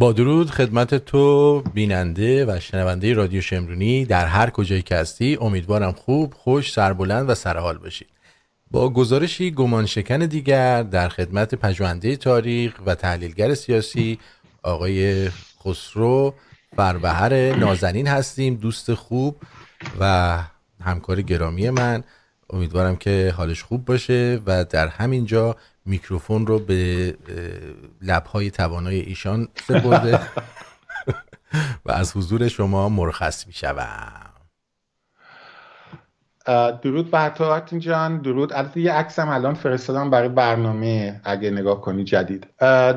با درود خدمت تو بیننده و شنونده رادیو شمرونی در هر کجایی که هستی. امیدوارم خوب خوش سربلند و سرحال باشید با گزارشی گمانشکن دیگر در خدمت پژوهنده تاریخ و تحلیلگر سیاسی آقای خسرو فربهر نازنین هستیم. دوست خوب و همکار گرامی من. امیدوارم که حالش خوب باشه و در همین جا میکروفون رو به لبهای توانای ایشان سپرده و از حضور شما مرخص می شوم درود بر تو جان. درود. البته یه عکسم الان فرستادم برای برنامه اگه نگاه کنی جدید.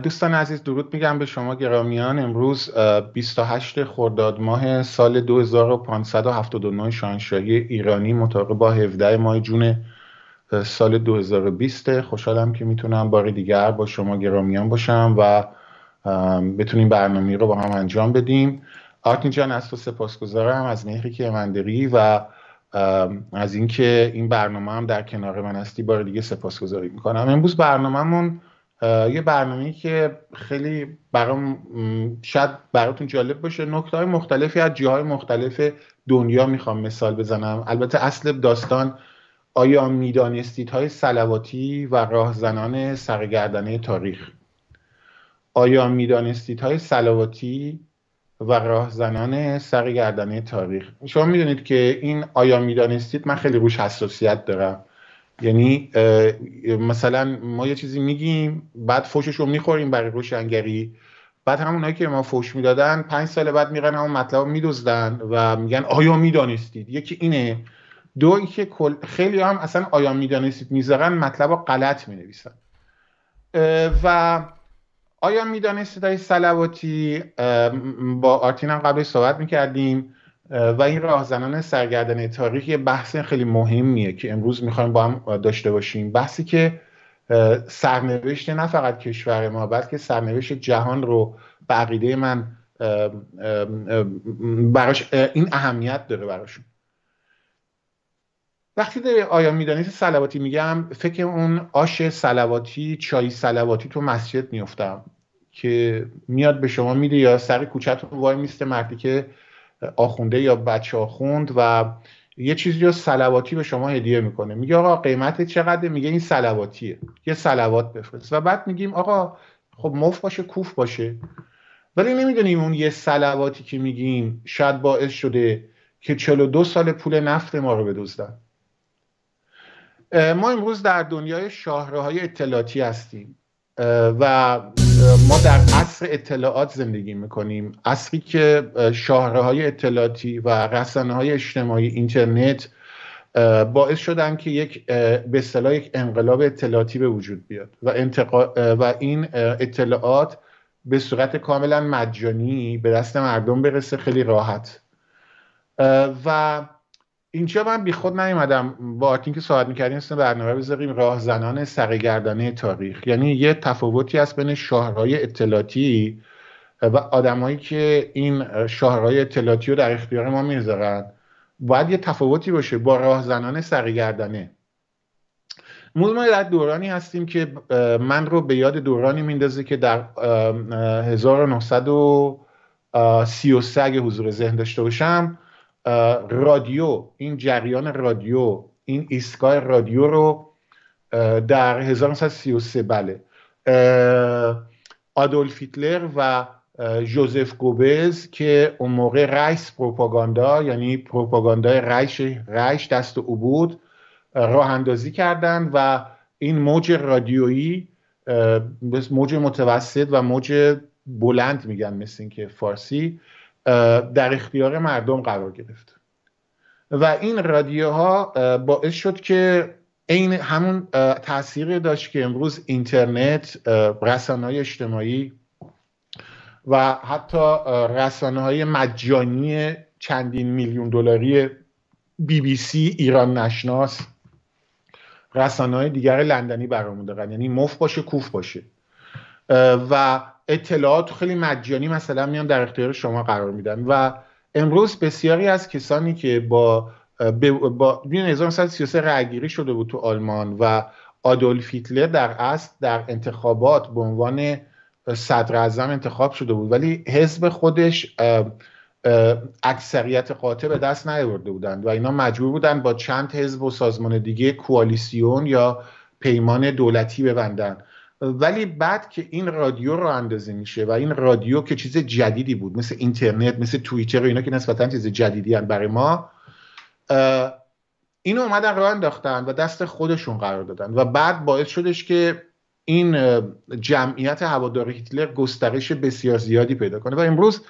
دوستان عزیز درود میگم به شما گرامیان. امروز 28 خرداد ماه سال 2579 شاهنشاهی ایرانی مطابق با 17 ماه جون سال 2020 خوشحالم که می‌تونم بار دیگر با شما گرامیان باشم و بتونیم برنامه رو با هم انجام بدیم. آرتین جان از تو سپاسگزارم از مهری که من و از اینکه این برنامه هم در کنار من هستی بار دیگه سپاسگزاری می‌کنم. امروز برنامهمون یه برنامه که خیلی برام شاید براتون جالب باشه. نکته های مختلفی از جاهای مختلف دنیا می‌خوام مثال بزنم. البته اصل داستان آیا می‌دانستید های سلواتی و راهزنان سرگردنه تاریخ؟ آیا می‌دانستید های سلواتی و راهزنان سرگردنه تاریخ؟ شما می‌دونید که این آیا می‌دانستید؟ من خیلی روش حساسیت دارم. یعنی مثلا ما یه چیزی میگیم بعد فوشش رو می‌خوریم برای روشنگری بعد همونایی که ما فوش می‌دادن پنج سال بعد میرن همون مطلب میدوزدن و میگن آیا می‌دانستید؟ یکی اینه. دو اینکه خیلی هم اصلا آیا می‌دانستید می‌ذارن مطلب رو غلط می‌نویسن. و آیا می‌دانستید های سلواتی با آرتین هم قبل صحبت می‌کردیم. و این راهزنان سرگردن تاریخ یه بحث خیلی مهمیه که امروز می‌خوایم با هم داشته باشیم. بحثی که سرنوشت نه فقط کشور ما بلکه سرنوشت جهان رو به عقیده من براش این اهمیت داره براشون. وقتی داره آیا می‌دانید سلواتی میگم؟ فکر اون آش سلواتی چای سلواتی تو مسجد میفتم که میاد به شما میده یا سر کوچهتون وای میسته مردی که آخونده یا بچه آخوند و یه چیزی رو سلواتی به شما هدیه می‌کنه. میگه آقا قیمت چقدر میگه این سلواتیه. یه سلوات بفرست. و بعد میگیم آقا خب مف باشه کوف باشه. ولی نمی‌دونیم اون یه سلواتی که میگیم شاید باعث شده که 42 سال پول نفت ما رو بدزدن. ما امروز در دنیای شاهراهای اطلاعاتی هستیم. و ما در عصر اطلاعات زندگی می‌کنیم. عصری که شاهره های اطلاعاتی و رسانه های اجتماعی اینترنت باعث شدن که یک به اصطلاح یک انقلاب اطلاعاتی به وجود بیاد. و, و این اطلاعات به صورت کاملا مجانی به دست مردم برسه خیلی راحت. و اینجا من بی خود نیومدم. با که صحبت می‌کردیم اسم برنامه بذاریم. راهزنان سرگردانه تاریخ. یعنی یه تفاوتی هست بین شاهرهای اطلاعاتی و آدمایی که این شاهرهای اطلاعاتی رو در اختیار ما می‌ذارن. باید یه تفاوتی باشه با راهزنان سرگردانه ما در دورانی هستیم که من رو به یاد دورانی میندازه که در 1933 اگه حضور ذهن داشته باشم رادیو این جریان رادیو این ایستگاه رادیو رو در 1933 بله. آدولف هیتلر و جوزف گوبز که اون موقع رئیس پروپاگاندا یعنی پروپاگاندای رئیس رئیس دست او بود راه اندازی کردن و این موج رادیویی موج متوسط و موج بلند میگن مثل اینکه فارسی در اختیار مردم قرار گرفت. و این رادیوها باعث شد که این همون تاثیر داشت که امروز اینترنت رسانه های اجتماعی و حتی رسانه های مجانی چندین میلیون دلاری بی بی سی ایران نشناس رسانه های دیگر لندنی برآمده یعنی مف باشه کوف باشه. و اطلاعات خیلی مجانی مثلا میان در اختیار شما قرار میدن و امروز بسیاری از کسانی که با با 1933 رأیگیری شده بود تو آلمان و آدولف هیتلر در اصل در انتخابات به عنوان صدر اعظم انتخاب شده بود. ولی حزب خودش اکثریت قاطع به دست نیاورده بودند و اینا مجبور بودن با چند حزب و سازمان دیگه کوالیسیون یا پیمان دولتی ببندن. ولی بعد که این رادیو رو اندازه میشه و این رادیو که چیز جدیدی بود مثل اینترنت مثل توییتر و اینا که نسبتا چیز جدیدی هم برای ما اینو اومدن راه انداختن و دست خودشون قرار دادن و بعد باعث شدش که این جمعیت هوادار هیتلر گسترش بسیار زیادی پیدا کنه. و امروز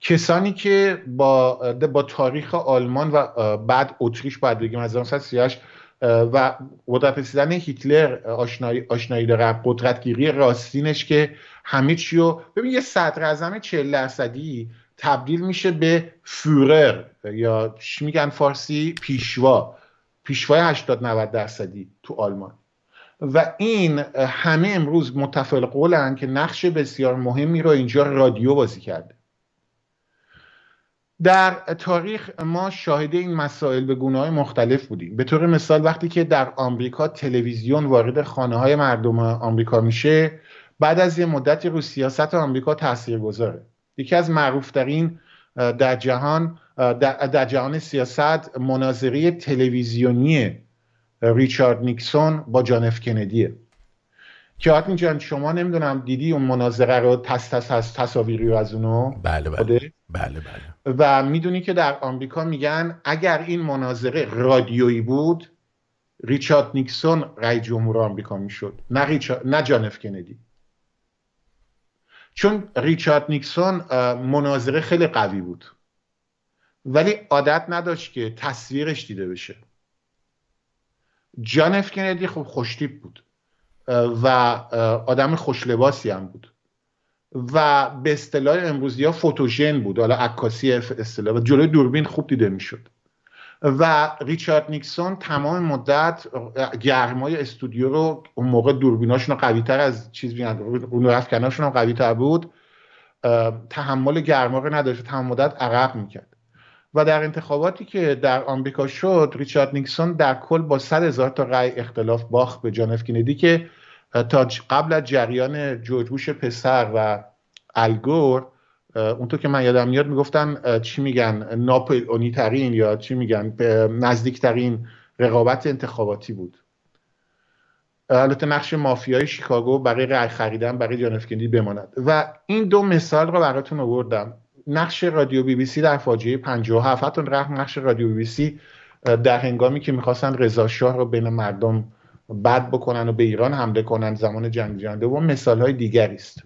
کسانی که با با تاریخ آلمان و بعد اتریش باید بگیم از 1938 و قدرت رسیدن هیتلر آشنایی آشنایی داره قدرتگیری راستینش که همه چی رو ببین یه صدر اعظم 40 درصدی تبدیل میشه به فورر یا چی میگن فارسی؟ پیشوا. پیشوای 80 90 درصدی تو آلمان. و این همه امروز متفق قولن که نقش بسیار مهمی رو اینجا رادیو بازی کرده. در تاریخ ما شاهد این مسائل به گونه های مختلف بودیم. به طور مثال وقتی که در آمریکا تلویزیون وارد خانه های مردم آمریکا میشه بعد از یه مدتی رو سیاست آمریکا تاثیر گذاره یکی از معروفترین در جهان در جهان سیاست مناظری تلویزیونی ریچارد نیکسون با جان اف کندیه. که جان شما نمی‌دونم دیدی اون مناظره رو تس تس تصاویری رو از اونو؟ بله بله. بله بله. و می‌دونی که در آمریکا میگن اگر این مناظره رادیویی بود ریچارد نیکسون رئیس جمهور آمریکا می‌شد نه, ریچا... نه جان اف کندی چون ریچارد نیکسون مناظره خیلی قوی بود. ولی عادت نداشت که تصویرش دیده بشه. جان اف کندی خب خوشتیب بود. و آدم خوشلباسی هم بود. و به اصطلاح امروزی ها فوتوژن بود. حالا عکاسی اصطلاح و جلوی دوربین خوب دیده می‌شد. و ریچارد نیکسون تمام مدت گرمای استودیو رو اون موقع دوربیناشون قوی تر از چیز بیان اون افکناشون هم قوی تر بود تحمل گرما رو نداشت تمام مدت عقب می‌کرد. و در انتخاباتی که در آمریکا شد ریچارد نیکسون در کل با صد هزار تا رأی اختلاف باخت به جان اف کندی که تا قبل از جریان جورج پسر و الگور اونطور که من یادم میاد می‌گفتن چی میگن؟ ناپل ترین یا چی میگن؟ نزدیکترین رقابت انتخاباتی بود. البته نقش مافیای شیکاگو برای رأی خریدن برای جان بماند. و این دو مثال رو براتون آوردم. نقش رادیو بی بی سی در فاجعه 57 حتی نقش رادیو بی بی سی در هنگامی که می‌خواستن رضا شاه رو بین مردم بد بکنن و به ایران حمله کنن زمان جنگ جهانی دوم مثال های دیگری است.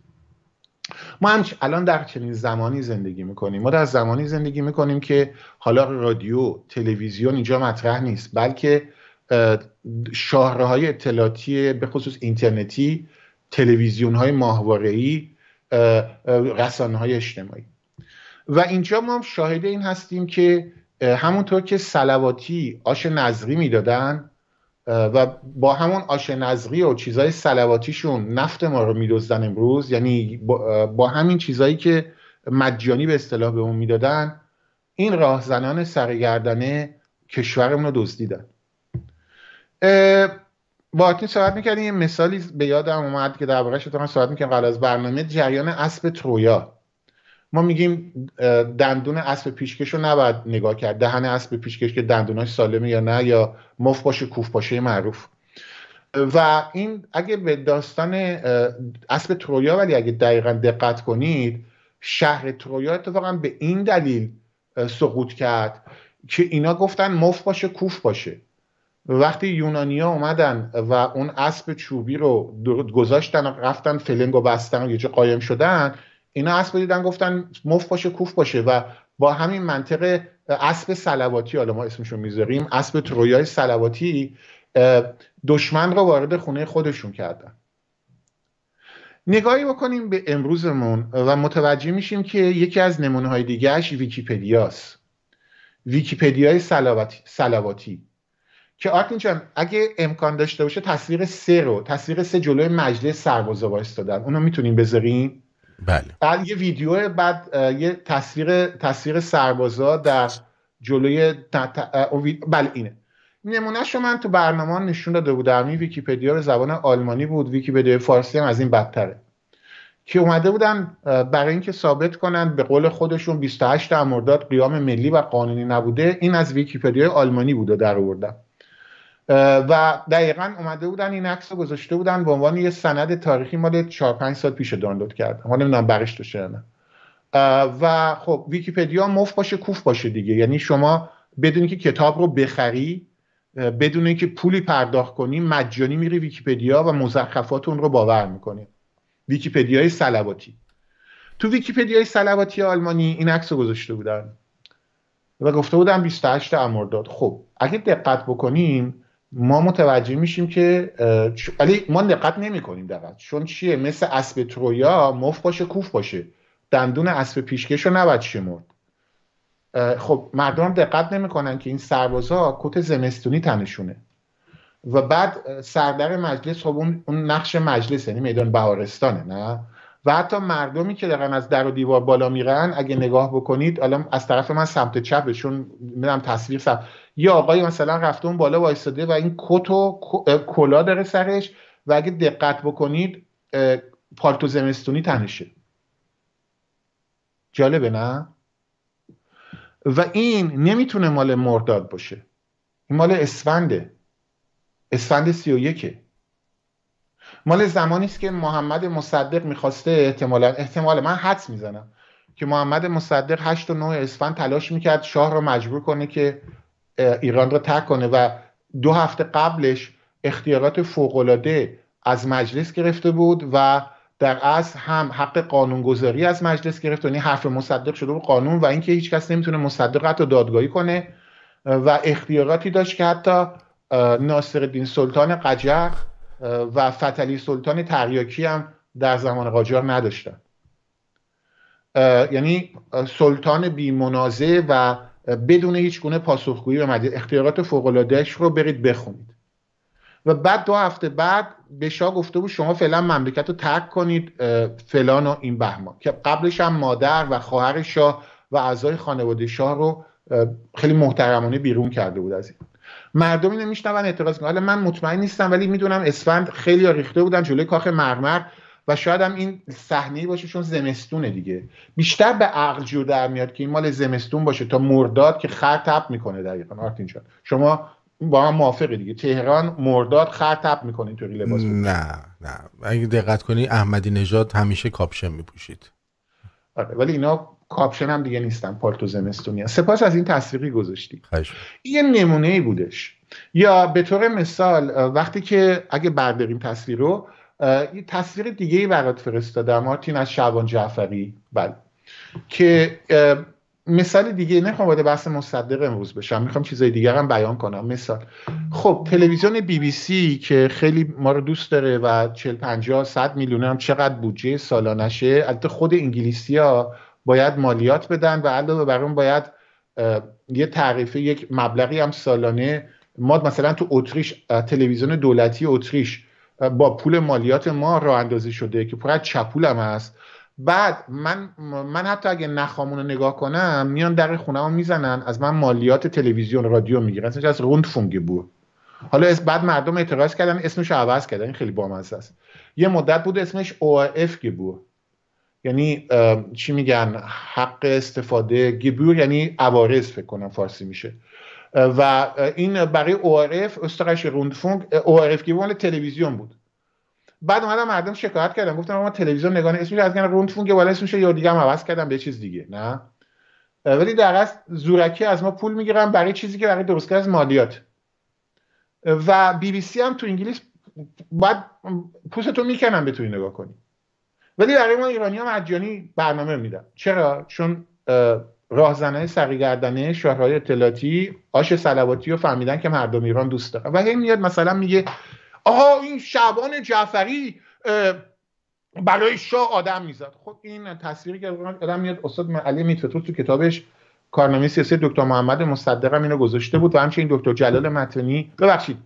ما هم الان در چنین زمانی زندگی می‌کنیم. ما در زمانی زندگی می‌کنیم که حالا رادیو تلویزیون اینجا مطرح نیست بلکه شاهره های اطلاعاتی به خصوص اینترنتی تلویزیون های ماهواره رسانه های اجتماعی. و اینجا ما هم شاهد این هستیم که همونطور که سلواتی آش نظری می‌دادن و با همون آش نظری و چیزهای سلواتیشون نفت ما رو میدزدن امروز یعنی با, همین چیزهایی که مجانی به اصطلاح به اون می‌دادن این راهزنان سرگردنه کشورمون رو دزدیدن. با اتین صحبت می‌کردیم یه مثالی به یادم اومد که در واقع شما صحبت می‌کنم قبل از برنامه جریان اسب ترویا. ما میگیم دندون اسب پیشکش رو نباید نگاه کرد. دهن اسب پیشکش که دندوناش سالمه یا نه یا مف باشه کوف باشه معروف. و این اگه به داستان اسب ترویا ولی اگه دقیقا دقت کنید شهر ترویا اتفاقا به این دلیل سقوط کرد که اینا گفتن مف باشه کوف باشه. وقتی یونانیا اومدن و اون اسب چوبی رو گذاشتن و رفتن فلنگ و بستن و یه جا قایم شدن اینا اسب دیدن گفتن مف باشه کوف باشه و با همین منطق اسب سلواتی حالا ما اسمشو می‌ذاریم اسب ترویای سلواتی دشمن رو وارد خونه خودشون کردن. نگاهی بکنیم به امروزمون و متوجه میشیم که یکی از نمونه های دیگهش ویکیپدیاست. ویکیپدیای سلواتی. که آرتین جان اگه امکان داشته باشه تصویر سه رو تصویر سه جلوی مجلس سربازا وایستادن. اونو می‌تونیم بذاریم؟ بله. بعد یه ویدیو بعد یه تصویر تصویر سربازا در جلوی بله اینه. نمونهش رو من تو برنامه نشون داده بودم. این ویکیپدیا رو زبان آلمانی بود. ویکیپدیا فارسی هم از این بدتره. که اومده بودن برای اینکه ثابت کنن به قول خودشون 28 مرداد قیام ملی و قانونی نبوده این از ویکیپدیای آلمانی بوده در آوردن. و دقیقا اومده بودن این عکس رو گذاشته بودن به عنوان یه سند تاریخی مال 4 5 سال پیش دانلود کردم حالا نمی‌دونم برش داشته نه. و خب ویکیپدیا مفت باشه کوفت باشه دیگه. یعنی شما بدونی که کتاب رو بخری بدون اینکه پولی پرداخت کنی مجانی میری ویکیپدیا و مزخرفات اون رو باور می‌کنی. ویکیپدیای صلواتی. تو ویکیپدیای صلواتی آلمانی این عکس رو گذاشته بودن. و گفته بودن 28 امرداد. خب اگه دقت بکنیم ما متوجه میشیم که ولی ما دقت نمی کنیم دقت. چون چیه؟ مثل اسب ترویا مفت باشه کوفت باشه. دندون اسب پیشکش رو نباید شمرد. خب مردم دقت نمی‌کنن که این سربازا کت زمستونی تنشونه. و بعد سردر مجلس خب اون نقش مجلس یعنی میدان بهارستانه نه؟ و حتی مردمی که دارن از در و دیوار بالا میرن اگه نگاه بکنید الان از طرف من سمت چپشون میدم تصویر سمت یه آقای مثلا رفته اون بالا وایستاده و این کت و کلا داره سرش و اگه دقت بکنید پالتو زمستونی تنشه. جالبه نه؟ و این نمی‌تونه مال مرداد باشه. این مال اسفنده. اسفند سی و یکه. مال زمانی است که محمد مصدق می‌خواسته احتمالا احتمال من حدس می‌زنم که محمد مصدق 8 و 9 اسفند تلاش می‌کرد شاه رو مجبور کنه که ایران رو ترک کنه و دو هفته قبلش اختیارات فوقالعاده از مجلس گرفته بود و در اصل هم حق قانونگذاری از مجلس گرفت یعنی حرف مصدق شده بود قانون و اینکه هیچ کس نمی‌تونه مصدق حتی دادگاهی کنه. و اختیاراتی داشت که حتی ناصر الدین سلطان قجر و فتلی سلطان تریاکی هم در زمان قاجار نداشتن. یعنی سلطان بی منازه و بدون هیچ گونه پاسخگویی به مجلس اختیارات فوق رو برید بخونید. و بعد دو هفته بعد به شاه گفته بود شما فعلا مملکت رو ترک کنید فلان و این بهمان. که قبلش هم مادر و خواهر شاه و اعضای خانواده شاه رو خیلی محترمانه بیرون کرده بود از این. مردمی نمیشنون اعتراض کنن حالا من مطمئن نیستم ولی می‌دونم اسفند خیلی ریخته بودن جلوی کاخ مرمر. و شاید هم این صحنه باشه چون زمستونه دیگه. بیشتر به عقل جور در میاد که این مال زمستون باشه تا مرداد که خر تب می‌کنه دقیقا. آرتین جان شما با هم موافقی دیگه. تهران مرداد خر تب می‌کنه اینطوری لباس نه نه. اگه دقت کنی احمدی نژاد همیشه کاپشن میپوشید. آره ولی اینا کاپشن هم دیگه نیستن. پالتو زمستونی سپاس از این تصویری گذاشتی. یه نمونه ای بودش. یا به طور مثال وقتی که اگه برداریم تصویر رو یه تصویر دیگه ای برات فرستادم مارتین از شعبان جعفری. بله. که مثال دیگه نمی‌خوام وارد بحث مصدق امروز بشم می‌خوام چیزای دیگر هم بیان کنم. مثال. خب تلویزیون بی بی سی که خیلی ما رو دوست داره و 40 50 100 میلیون هم چقدر بودجه سالانشه البته خود انگلیسی ها باید مالیات بدن و علاوه بر اون باید یه تعریفه یک مبلغی هم سالانه. ما مثلا تو اتریش تلویزیون دولتی اتریش با پول مالیات ما راه اندازی شده که پر چپول هم هست. بعد من من حتی اگه نخوامون رو نگاه کنم میان در خونه می‌زنن از من مالیات تلویزیون رادیو می‌گیرن. اسمش از روند بود حالا بعد مردم اعتراض کردن اسمش عوض کردن. این خیلی بامزه است. یه مدت بود اسمش ORF گبور یعنی چی میگن؟ حق استفاده. گبور یعنی عوارض فکر کنم فارسی میشه. و این برای ORF استرش روندفونگ ORF گبور تلویزیون بود. بعد اومدم مردم شکایت کردم گفتم ما تلویزیون نگاه اسمش از گن روندفونگ بالا اسمش یا دیگه هم عوض کردم به چیز دیگه. نه. ولی در اصل زورکی از ما پول می‌گیرن برای چیزی که برای درست از مالیات. و بی بی سی هم تو انگلیس بعد پوستتو می‌کنن به توی نگاه کنی. ولی برای ما ایرانی ها مجانی برنامه میدن. چرا؟ چون راهزنای سریگردنه شهرهای اطلاعاتی آش سلواتی رو فهمیدن که مردم ایران دوست دارن. و هی میاد مثلا میگه آها این شعبان جعفری برای شاه آدم می‌زد خب این تصویری که آدم میاد استاد علی میتفتوس تو کتابش کارنامه سیاسی دکتر محمد مصدق هم اینو گذاشته بود و همچنین دکتر جلال متنی. ببخشید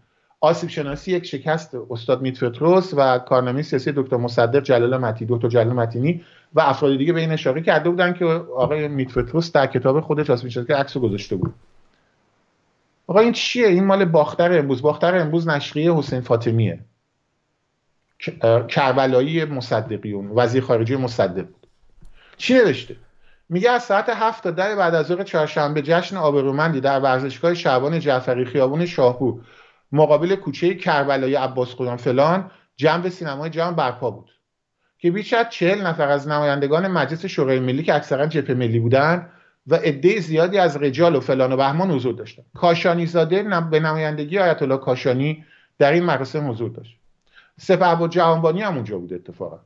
آسیب شناسی یک شکست استاد میتفتروس و کارنامه سیاسی دکتر مصدق جلال متی دکتر جلال متینی و افراد دیگه به این اشاره کرده بودن که آقای میتفتروس در کتاب خودش آسیب شناسی عکسو گذاشته بود. آقا این چیه؟ این مال باختر امروز. باختر امروز نشریه حسین فاطمیه. کربلایی مصدقیون وزیر خارجه مصدق بود. چی نوشته؟ میگه از ساعت هفت تا ده بعد از ظهر چهارشنبه جشن آبرومندی در ورزشگاه شعبان جعفری خیابون شاهپور مقابل کوچه کربلای عباس فلان جنب سینمای جهان برپا بود. که بیش از چهل نفر از نمایندگان مجلس شورای ملی که اکثرا جبهه ملی بودند و عده زیادی از رجال و فلان و بهمان حضور داشتند کاشانی زاده به نمایندگی آیت الله کاشانی در این مراسم حضور داشت. سپه و جهانبانی هم اونجا بود اتفاقا.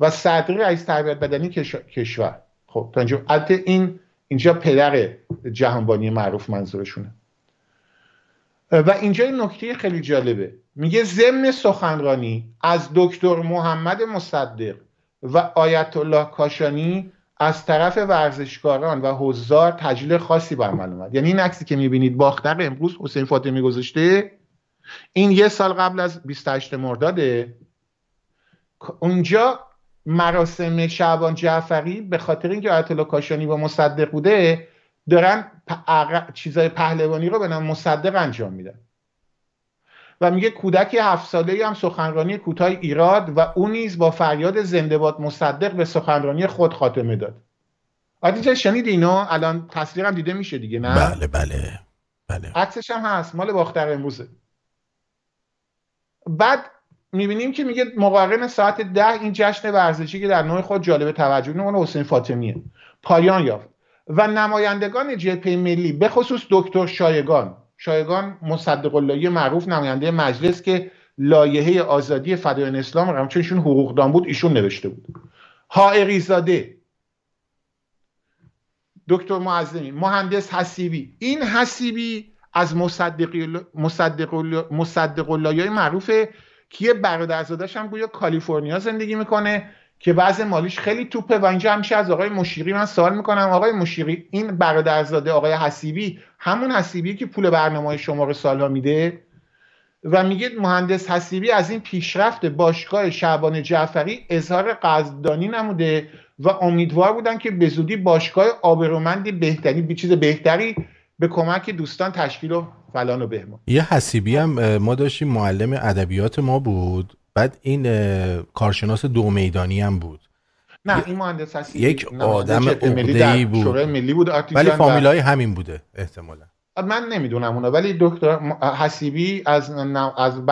و صدری رئیس تربیت بدنی کشور. خب تا اینجا این اینجا پدر جهانبانی معروف منظورشونه. و اینجا این نکته خیلی جالبه. میگه ضمن سخنرانی از دکتر محمد مصدق و آیت الله کاشانی از طرف ورزشکاران و حضار تجلیل خاصی به عمل اومد. یعنی این عکسی که می‌بینید باختر امروز حسین فاطمی گذاشته این یه سال قبل از 28 مرداده. اونجا مراسم شعبان جعفری به خاطر اینکه آیت الله کاشانی با مصدق بوده دارن چیزای پهلوانی رو به نام مصدق انجام میدن. و میگه کودک هفت ساله هم سخنرانی کوتاه ایراد و اون نیز با فریاد زنده باد مصدق به سخنرانی خود خاتمه داد. آدی شنید اینو؟ الان تصویرم دیده میشه دیگه نه؟ بله بله بله. عکسش هم هست مال باختر امروزه. بعد می‌بینیم که میگه مقارن ساعت ده این جشن ورزشی که در نوع خود جالب توجه اون حسین فاطمیه. پایان یافت. و نمایندگان جبهه ملی به خصوص دکتر شایگان شایگان مصدق اللهی معروف نماینده مجلس که لایحه آزادی فدایان اسلام رو چون ایشون حقوقدان بود ایشون نوشته بود. حائری زاده دکتر معظمی مهندس حسیبی. این حسیبی از مصدق مصدق اللهی معروفه که یه برادرزادش هم گویا کالیفرنیا زندگی می‌کنه. که وضع مالیش خیلی توپه و اینجا همیشه از آقای مشیری من سوال می‌کنم. آقای مشیری این برادرزاده آقای حسیبی همون حسیبی که پول برنامه شما رو سالها میده؟ و میگه مهندس حسیبی از این پیشرفت باشگاه شعبان جعفری اظهار قصدانی نموده و امیدوار بودن که به زودی باشگاه آبرومندی بهتری به چیز بهتری به کمک دوستان تشکیل و فلان و بهمان. یه حسیبی هم ما داشتیم معلم ادبیات ما بود. بعد این کارشناس دو میدانی هم بود. نه این مهندس هستی یک آدم عقده‌ای بود. ملی بود ولی فامیلای همین بوده احتمالا. من نمی‌دونم اونا ولی دکتر حسیبی از از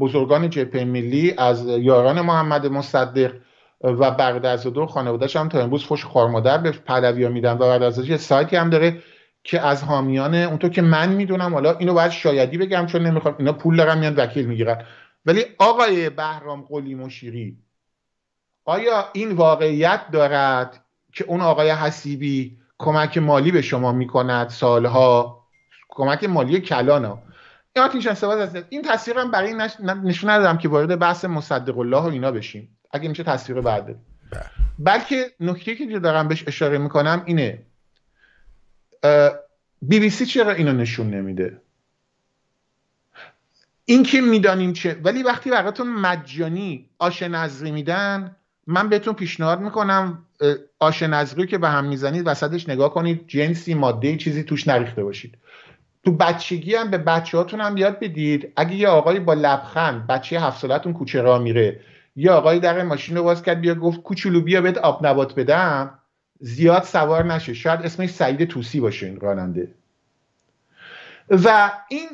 بزرگان جبهه ملی از یاران محمد مصدق و برادرزاده و خانواده‌اش هم تا امروز فوش خارمادر به پهلویا میدن و بعد یه سایتی هم داره که از حامیان اونطور که من می‌دونم حالا اینو باید شایدی بگم چون نمی‌خوام اینا پول دارن میان وکیل می‌گیرن. ولی آقای بهرام قلی مشیری آیا این واقعیت دارد که اون آقای حسیبی کمک مالی به شما می‌کند سالها؟ کمک مالی کلانا این تصویرم برای نشون ندادم که وارد بحث مصدق الله و اینا بشیم. اگه میشه تصویر بعد بله. بلکه نکته که دارم بهش اشاره می‌کنم اینه بی بی سی چرا اینو نشون نمیده؟ این که می‌دانیم چه ولی وقتی براتون مجانی آش نظری میدن من بهتون پیشنهاد می‌کنم آش نظری که به هم می‌زنید وسطش نگاه کنید جنسی ماده چیزی توش نریخته باشید. تو بچگی هم به بچه هاتون هم یاد بدید اگه یه آقایی با لبخند بچه هفت سالتون کوچه را میره یه آقایی در ماشین رو باز کرد بیا گفت کوچولو بیا بهت آب نبات بدم زیاد سوار نشه. شاید اسمش سعید توسی باشه این راننده. و این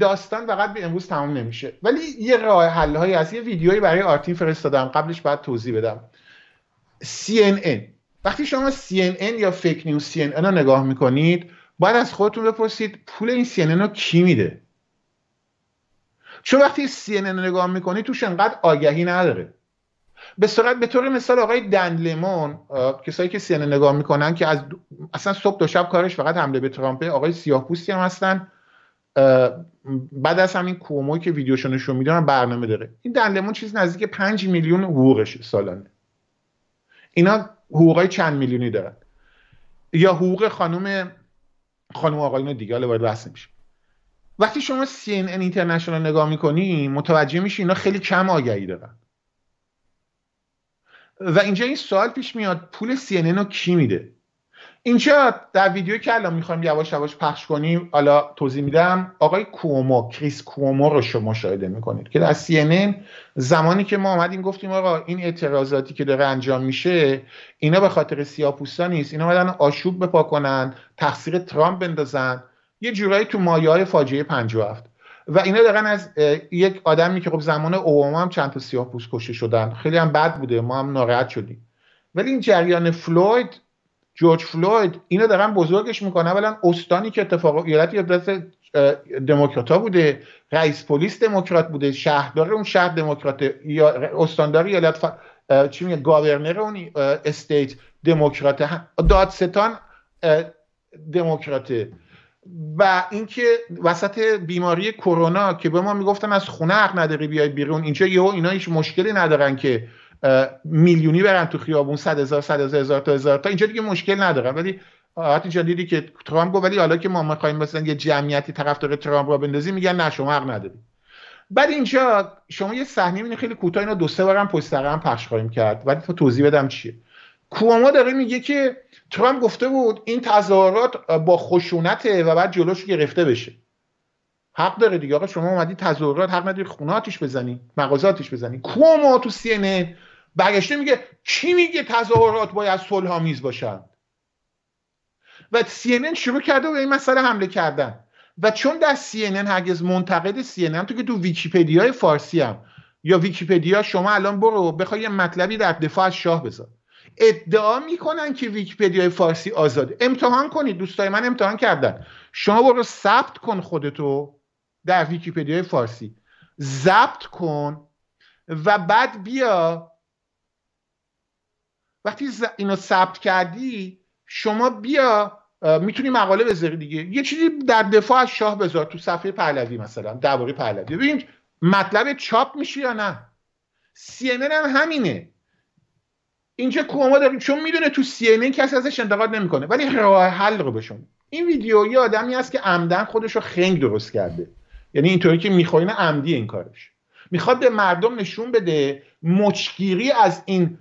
داستان فقط به امروز تمام نمیشه. ولی یه راه حل هایی از یه ویدیویی برای آرتین فرستادم. قبلش باید توضیح بدم. CNN وقتی شما CNN یا فیک نیوز CNN رو نگاه می‌کنید باید از خودتون بپرسید پول این CNN رو کی میده؟ چون وقتی CNN رو نگاه می‌کنید توش انقدر آگهی نداره. به صورت به طور مثال آقای دنلمون کسایی که CNN نگاه می‌کنن که از اصلا صبح تا شب کارش فقط حمله به ترامپه آقای سیاه پوستی هم هستن. بعد از همین کومو که ویدیوشو نشون میدن برنامه داره. این دنلمون چیز نزدیک 5 میلیون حقوقش سالانه. اینا حقوقای چند میلیونی دارن. یا حقوق خانم خانم آقایون دیگه حالا وارد بحث میشه وقتی شما CNN اینترنشنال نگاه می‌کنی متوجه میشی اینا خیلی کم آگهی دارن. و اینجا این سوال پیش میاد پول CNN رو کی میده؟ اینجا در ویدیو که الان می‌خوایم یواش یواش پخش کنیم حالا توضیح میدم. آقای کومو کریس کومو رو شما مشاهده می‌کنید که در CNN زمانی که ما آمدیم گفتیم آقا این اعتراضاتی که داره انجام میشه اینا به خاطر سیاپوستا نیست. اینا بدن آشوب بپا کنن تقصیر ترامپ بندازن. یه جورایی تو مایه های فاجعه 57 و اینا دارن از یک آدمی که خب زمان اوباما هم چند تا سیاپوست کشته شدن. خیلی هم بد بوده ما هم ناراحت شدیم. ولی این جریان فلوید جورج فلوید اینو دارن بزرگش می‌کنن. اولا استانی که اتفاق ایالت دست دموکراتا بوده رئیس پلیس دموکرات بوده شهردار اون شهر دموکرات یا استاندار ایالت ف... چی میگه governor اون state دموکرات دادستان دموکراته. و اینکه وسط بیماری کرونا که به ما می‌گفتن از خونه حق نداری بیای بیرون اینجا یهو اینا هیچ مشکلی ندارن که میلیونی برن تو خیابون صد هزار صد هزار تا هزار تا. اینجا دیگه مشکل ندارن ولی اینجا دیدی که ترامپ گفت ولی حالا که ما می‌خوایم مثلا یه جمعیتی طرفدار ترامپ را بندازیم میگن نه شما حق نداری بعد اینجا شما یه صحنه می‌بینید خیلی کوتاه اینا دو سه بارم پشت هم پخش خواهیم کرد. ولی تو توضیح بدم چیه. کوما داره میگه که ترامپ گفته بود این تظاهرات با خشونته و بعد جلوش گرفته بشه. حق داره دیگه. آقا شما اومدی تظاهرات حق نداری خونه آتیش بزنی مغازه آتیش بزنی. کوما تو سی ان برگشته میگه کی میگه تظاهرات باید صلح آمیز باشن؟ و سی شروع کرده به این مسئله حمله کردن. و چون در ان هرگز منتقد ان تو که تو ویکیپدیا فارسی هم. یا ویکیپدیا شما الان برو بخوای مطلبی در دفاع از شاه بذار. ادعا می‌کنن که ویکیپدیا فارسی آزاده. امتحان کنید دوستای من امتحان کردن. شما برو ثبت کن خودتو در ویکیپدیای فارسی. ضبط کن و بعد بیا وقتی اینو ثبت کردی شما بیا می‌تونی مقاله بذاری دیگه. یه چیزی در دفاع از شاه بذار تو صفحه پهلوی مثلا درباره پهلوی. ببین مطلب چاپ میشه یا نه؟ سی هم همینه. اینجا کوما داریم چون می‌دونه تو سی کسی ازش انتقاد نمی‌کنه. ولی راه حل رو بشون این ویدیو یه آدمی هست که عمدن خودش رو خنگ درست کرده. یعنی اینطوری که می‌خواین عمدی این کارش. می‌خواد به مردم نشون بده مچگیری از این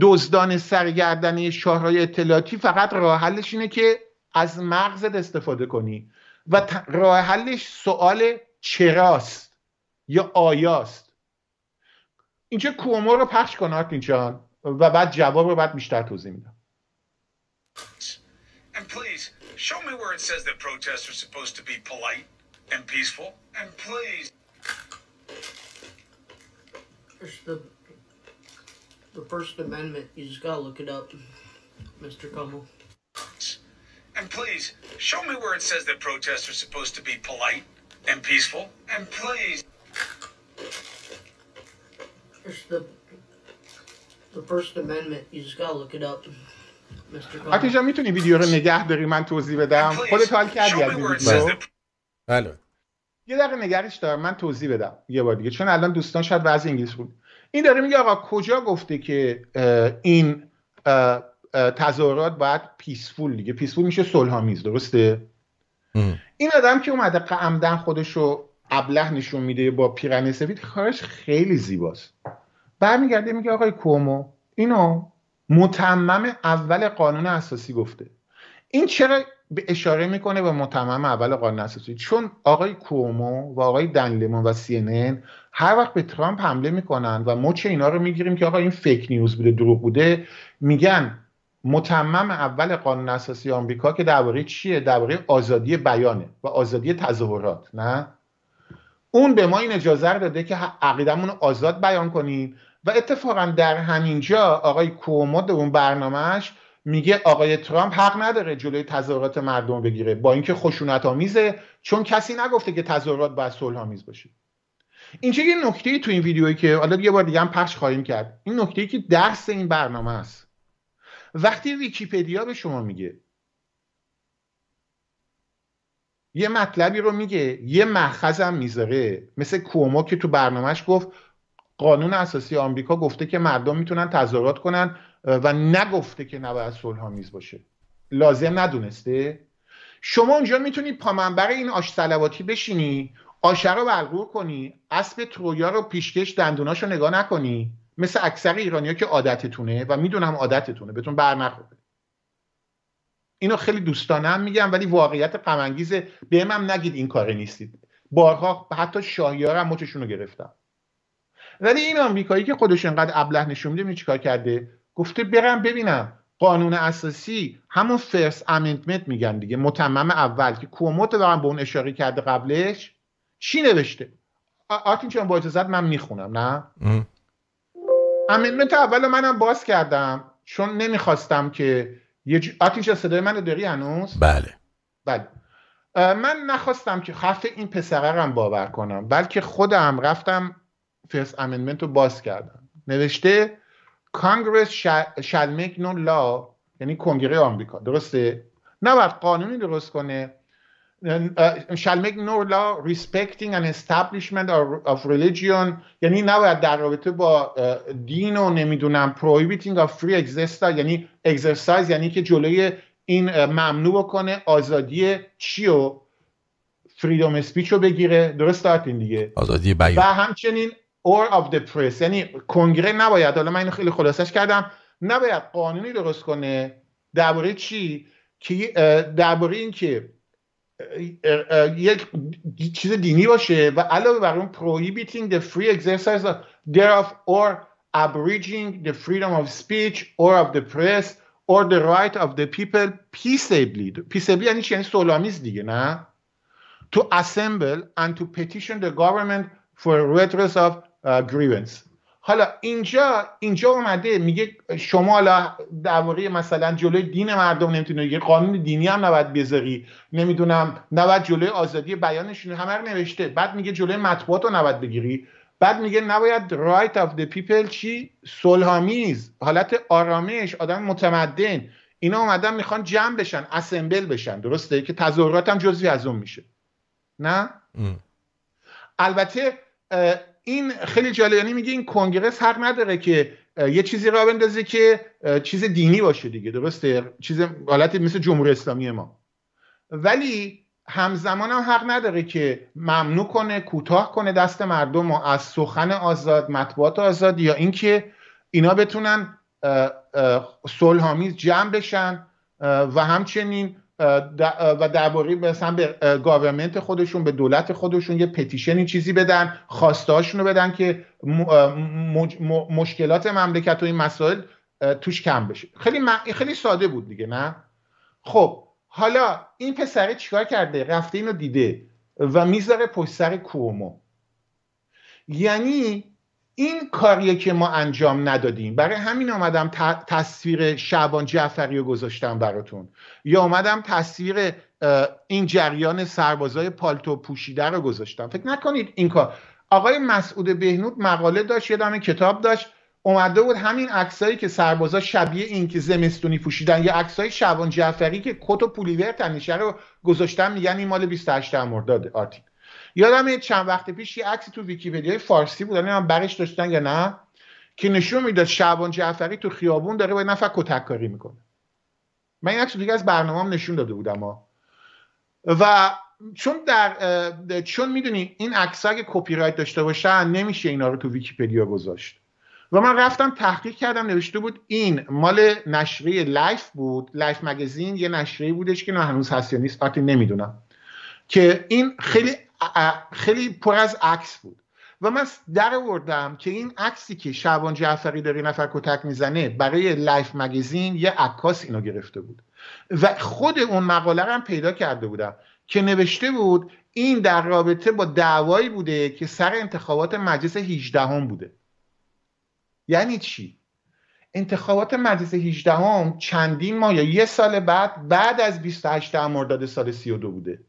دزدان سرگردنی شاهرای اطلاعاتی فقط راه حلش اینه که از مغزت استفاده کنی و راه حلش سوال چراست یا آیاست اینجا کومو رو پخش کن آرتین جان و بعد جواب رو بعد بیشتر توضیح میدم And please, show me where it says that protests are supposed to be polite and peaceful. And please. the the First Amendment. You just gotta look it up, Mr. Cummel. And please, show me where it says that protests are supposed to be polite and peaceful. And please. It's the the First Amendment. You just gotta look it up. حتی جان میتونی ویدیو رو نگه داری من توضیح بدم خودت حال کردی از ویدیو بله یه دقیقه نگرش دارم من توضیح بدم یه بار دیگه چون الان دوستان شاید وضع انگلیس بود این داره میگه آقا کجا گفته که این تظاهرات باید پیسفول دیگه. پیسفول میشه صلحآمیز درسته؟ این آدم که اومده عمدن خودش رو ابله نشون میده با پیرن سفید کارش خیلی زیباست. برمیگرده میگه آقای کومو اینو متمم اول قانون اساسی گفته. این چرا اشاره می‌کنه به متمم اول قانون اساسی. چون آقای کومو و آقای دنلمون و سی هر وقت به ترامپ حمله می‌کنن و مچ اینا رو می‌گیریم که آقا این فیک نیوز بوده دروغ بوده میگن متمم اول قانون اساسی آمریکا که درباره چیه؟ درباره آزادی بیانه و آزادی تظاهرات نه؟ اون به ما این اجازه رو داده که عقیدمون رو آزاد بیان کنیم. و اتفاقا در همینجا آقای کومو در اون برنامهش میگه آقای ترامپ حق نداره جلوی تظاهرات مردم بگیره. با اینکه خشونت آمیزه چون کسی نگفته که تظاهرات باید صلح آمیز باشه. اینجا یه نکته ای تو این ویدیویی که حالا یه بار دیگه هم پخش خواهیم کرد. این نکته ای که درس این برنامه است. وقتی ویکیپدیا به شما میگه یه مطلبی رو میگه یه مخزم می‌ذاره. مثل کومو که تو برنامهش گفت قانون اساسی آمریکا گفته که مردم می‌تونن تظاهرات کنن. و نگفته که نباید صلح آمیز باشه. لازم ندونسته؟ شما اونجا می‌تونی پامنبر این آش سلواتی بشینی آشه رو بلغور کنی اسب ترویا رو پیشکش دندوناشو نگاه نکنی. مثل اکثر ایرانیا که عادتتونه و می‌دونم عادتتونه. بهتون بر نخوره اینو خیلی دوستانه میگم ولی واقعیت غم به هم نگید این کار نیستید. بارها حتی شاهیار هم مچشون رو گرفتم. ولی این آمریکایی که خودش انقدر ابله نشون میده چیکار کرده؟ گفته برم ببینم. قانون اساسی همون فرست امندمنت میگن دیگه. متمم اول که کوموت دارم به اون اشاره کرده قبلش چی نوشته؟ آرتین چون با اجازت من می‌خونم نه؟ امندمنت اول منم باز کردم چون نمی‌خواستم که یه ج... آرتین صدای منو داری هنوز؟ بله. بله. من نخواستم که حرف این پسره هم باور کنم بلکه خودم رفتم فرست امندمنت رو باز کردم. نوشته کانگرس shall make no law یعنی کنگره آمریکا. درسته؟ نباید قانونی درست کنه. shall make no law respecting an establishment of religion یعنی نباید در رابطه با دین و نمی‌دونم prohibiting of free exercise یعنی exercise یعنی که جلوی این ممنوع بکنه آزادی چی و فریدوم اسپیچ رو بگیره. درست این دیگه؟ آزادی بیان. و همچنین or of the press یعنی کنگره نباید حالا من اینو خیلی خلاصش کردم نباید قانونی درست کنه درباره چی که درباره این که یک چیز دینی باشه و علاوه بر اون prohibiting the free exercise thereof or abridging the freedom of speech or of the press or the right of the people peaceably peaceably یعنی چی یعنی صلحآمیز دیگه نه to assemble and to petition the government for redress of grievance. حالا اینجا اینجا اومده میگه شما حالا درباره مثلا جلوی دین مردم نمی‌تونه یه قانون دینی هم نباید بذاری. نمی‌دونم نباید جلوی آزادی بیانشون همه رو نوشته. بعد میگه جلوی مطبوعات رو نباید بگیری. بعد میگه نباید right of the people چی؟ صلحآمیز. حالت آرامش آدم متمدن. اینا اومدن می‌خوان جمع بشن اسمبل بشن. درسته؟ که تظاهرات هم جزوی از اون میشه. نه؟ البته این خیلی جالب یعنی میگه این کنگرس حق نداره که یه چیزی را بندازه که چیز دینی باشه دیگه. درسته؟ چیز حالت مثل جمهوری اسلامی ما. ولی همزمان هم حق نداره که ممنوع کنه کوتاه کنه دست مردم و از سخن آزاد مطبوعات آزاد یا اینکه اینا بتونن صلحآمیز جمع بشن و همچنین و درباره مثلا به گاورمنت خودشون به دولت خودشون یه پتیشنی چیزی بدن خواستهاشون رو بدن که مشکلات مملکت و این مسائل توش کم بشه. خیلی خیلی ساده بود دیگه نه؟ خب حالا این پسره چیکار کرده؟ رفته اینو دیده و می‌ذاره پشت سر کومو. یعنی این کاریه که ما انجام ندادیم. برای همین آمدم تصویر شعبان جعفری رو گذاشتم براتون. یا آمدم تصویر این جریان سربازای پالتو پوشیده رو گذاشتم. فکر نکنید این کار. آقای مسعود بهنود مقاله داشت یه دامه کتاب داشت. اومده بود همین عکسایی که سربازا شبیه این که زمستونی پوشیدن یا عکسای شعبان جعفری که کت و پولیور تنیشه رو گذاشتن این مال 28 مرداد آرتین یادم چند وقت پیش یه عکسی تو ویکیپدیای فارسی بود. من برش داشتن یا نه؟ که نشون می‌داد شعبان جعفری تو خیابون داره با نفر کتک کاری می‌کنه. من این عکس دیگه از برنامه نشون داده بودم و چون در چون می‌دونی این عکس اگه کپی رایت داشته باشن نمیشه اینا رو تو ویکیپدیا گذاشت. و من رفتم تحقیق کردم نوشته بود این مال نشریه لایف بود. Life Magazine یه نشریه بودش که نه هنوز هست یا نیست نمی‌دونم. که این خیلی خیلی پر از عکس بود. و من در آوردم که این عکسی که شعبان جعفری داره نفر کتک می‌زنه برای Life Magazine یه عکاس اینو گرفته بود. و خود اون مقاله هم پیدا کرده بودم که نوشته بود این در رابطه با دعوایی بوده که سر انتخابات مجلس 18 هم بوده. یعنی چی؟ انتخابات مجلس 18 هم چندین ماه یا یه سال بعد بعد از 28 مرداد سال 32 بوده.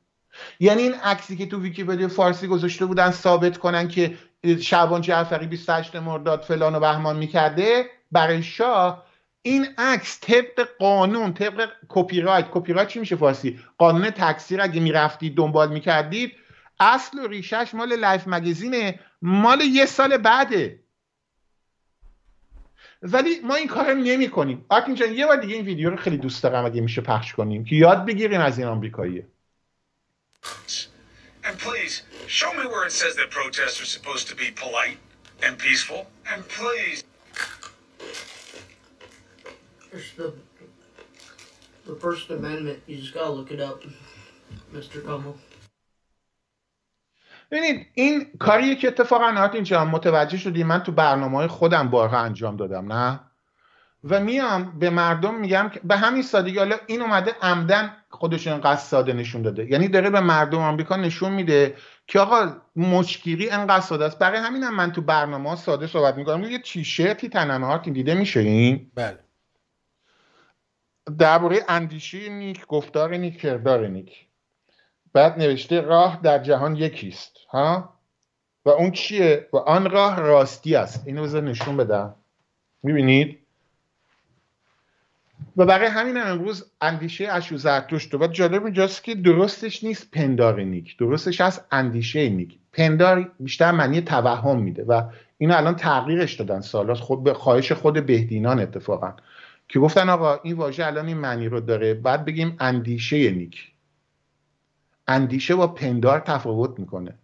یعنی این عکسی که تو ویکیپدیا فارسی گذاشته بودن ثابت کنن که شعبان جعفری 28 مرداد فلان و بهمان می‌کرده برای شاه این عکس طبق قانون طبق کپی رایت کپی رایت چی میشه فارسی؟ قانون تکثیر. اگه می‌رفتید دنبال می‌کردید اصل و ریشش مال Life Magazine ه. مال یه سال بعده. ولی ما این کار نمی کنیم یه بار دیگه این ویدیو رو خیلی دوست دارم اگه میشه پخش کنیم که یاد بگیریم از این آمریکاییه. And please, show me where it says that protests are supposed to be polite and peaceful. And please. There's the The First Amendment, you just gotta look it up, Mr. Como. ببینید این کاریه که اتفاقا نهات اینجا متوجه شدی من تو برنامه های خودم بارها انجام دادم نه و میام به مردم میگم که به همین سادگی حالا این اومده عمدن خودش انقدر ساده نشون داده. یعنی داره به مردم آمریکا نشون میده که آقا مشکیری انقدر ساده است. برای همینم من تو برنامه ها ساده صحبت می‌کنم. یه تیشرتی تننهات دیده میشه این؟ بله. درباره اندیشه نیک گفتار نیک کردار نیک. بعد نوشته راه در جهان یکیست ها؟ و اون چیه؟ و آن راه راستی است. اینو بذار نشون بدم. می‌بینید؟ و برای همین هم امروز اندیشه اشو زرتشت و جالب اینجاست که درستش نیست پندار نیک. درستش هست اندیشه نیک. پندار بیشتر معنی توهم میده و اینو الان تغییرش دادن سالات. خود به خواهش خود بهدینان اتفاقا. که گفتن آقا این واژه الان این معنی رو داره. بعد بگیم اندیشه نیک. اندیشه با پندار تفاوت می‌کنه.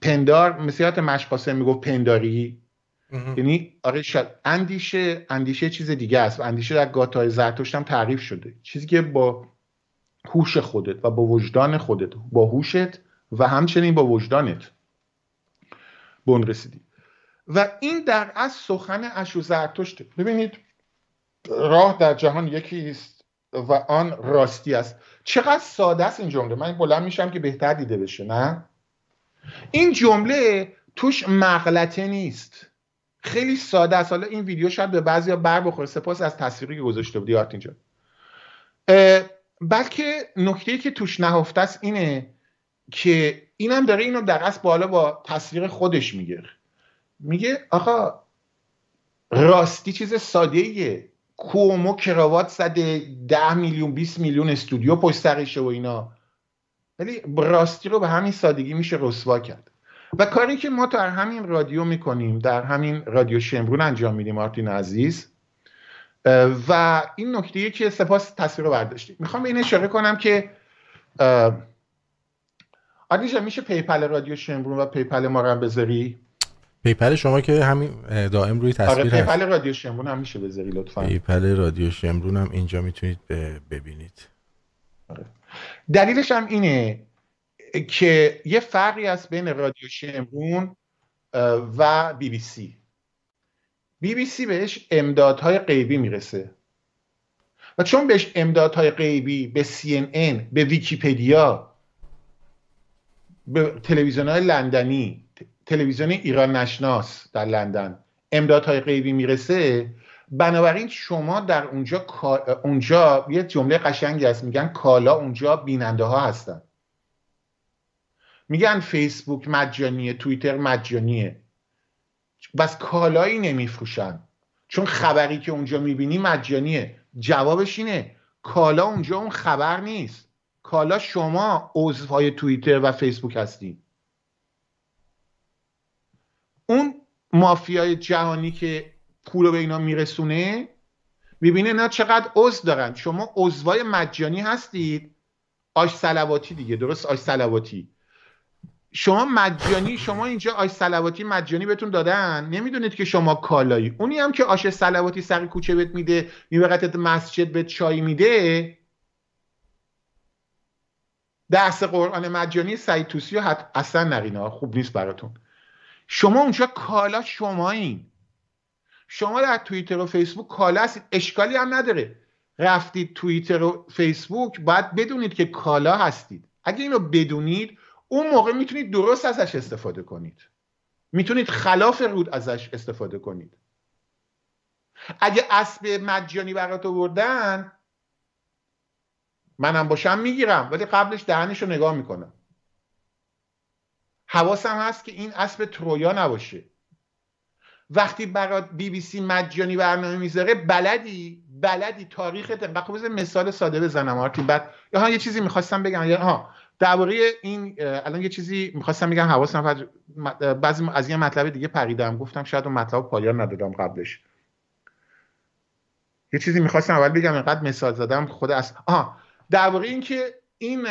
پندار مثلیات مشقاسه می‌گفت پنداری. یعنی آره شاید اندیشه اندیشه چیز دیگه است. اندیشه در گاتای زرتشت هم تعریف شده. چیزی که با هوش خودت و با وجدان خودت با هوشت و همچنین با وجدانت بون رسیدی. و این در از سخن اشو زرتشته. ببینید راه در جهان یکی است و آن راستی است. چقدر ساده است این جمله. من بلند میشم که بهتر دیده بشه نه؟ این جمله توش مغلطه نیست. خیلی ساده است. حالا این ویدیو شاید به بعضی بر بخوره. سپاس از تصویری که گذاشته بودی اینجا بلکه نکته که توش نهفته است اینه که اینم داره اینو در اصل بالا با تصویر خودش میگه. میگه آقا راستی چیز ساده ایه کومو کراوات زده ده میلیون 20 میلیون استودیو پشت سرشه و اینا. ولی راستی رو به همین سادگی میشه رسوا کرد. و کاری که ما در همین رادیو می‌کنیم در همین رادیو شمرون انجام میدیم آرتین عزیز. و این نکته که سپاس تصویر رو برداشتیم می‌خوام به این اشاره کنم که آدیجا میشه PayPal رادیو شمرون و PayPal ما رو بذاری PayPal شما که همین دائم روی تصویر آره PayPal رادیو شمرون هم میشه بذاری لطفا. PayPal رادیو شمرون هم اینجا می‌تونید ببینید. آره. دلیلش هم اینه که یه فرقی است بین رادیو شمرون و بی بی سی. بی بی سی بهش امدادهای غیبی می‌رسه. و چون بهش امدادهای غیبی به سی ان ان به ویکیپدیا به تلویزیون های لندنی تلویزیون ایران نشناس در لندن امدادهای غیبی می‌رسه بنابراین شما در اونجا اونجا یه جمله قشنگی هست میگن کالا اونجا بیننده ها هستن. میگن فیسبوک مجانیه توییتر مجانیه. بس کالایی نمیفروشن. چون خبری که اونجا می‌بینی مجانیه. جوابش اینه کالا اونجا اون خبر نیست. کالا شما عضوهای توییتر و فیسبوک هستین اون مافیای جهانی که پول به اینا میرسونه می‌بینه نه چقدر عضو دارن. شما عضوای مجانی هستید. آش سلواتی دیگه. درست؟ آش سلواتی. شما مجانی شما اینجا آش سلواتی مجانی بهتون دادن؟ نمی‌دونید که شما کالایی. اونی هم که آش سلواتی سر کوچه بهت میده میبرتت مسجد به چای میده. درس قرآن مجانی سعید توسی و اصلا نرینه خوب نیست براتون. شما اونجا کالا شمایین. شما در توییتر و فیسبوک کالا هستید اشکالی هم نداره. رفتید توییتر و فیسبوک باید بدونید که کالا هستید. اگه اینو بدونید اون موقع می‌تونید درست ازش استفاده کنید. می‌تونید خلاف رود ازش استفاده کنید. اگه اسب مجانی برات آوردن منم باشم می‌گیرم ولی قبلش دهنش رو نگاه می‌کنم. حواسم هست که این اسب ترویا نباشه. وقتی برات بی بی سی مجانی برنامه می‌ذاره بلدی بلدی تاریخ خب مثال ساده بزنم آرتی بعد یه چیزی می‌خواستم بگم. یا ها درباره این الان یه چیزی می‌خواستم بگم حواسم بعضی از یه مطلب دیگه پریدم. گفتم شاید اون مطلب پایان ندادم قبلش. یه چیزی می‌خواستم اول بگم اینقدر مثال زدم خود از آها درباره اینکه این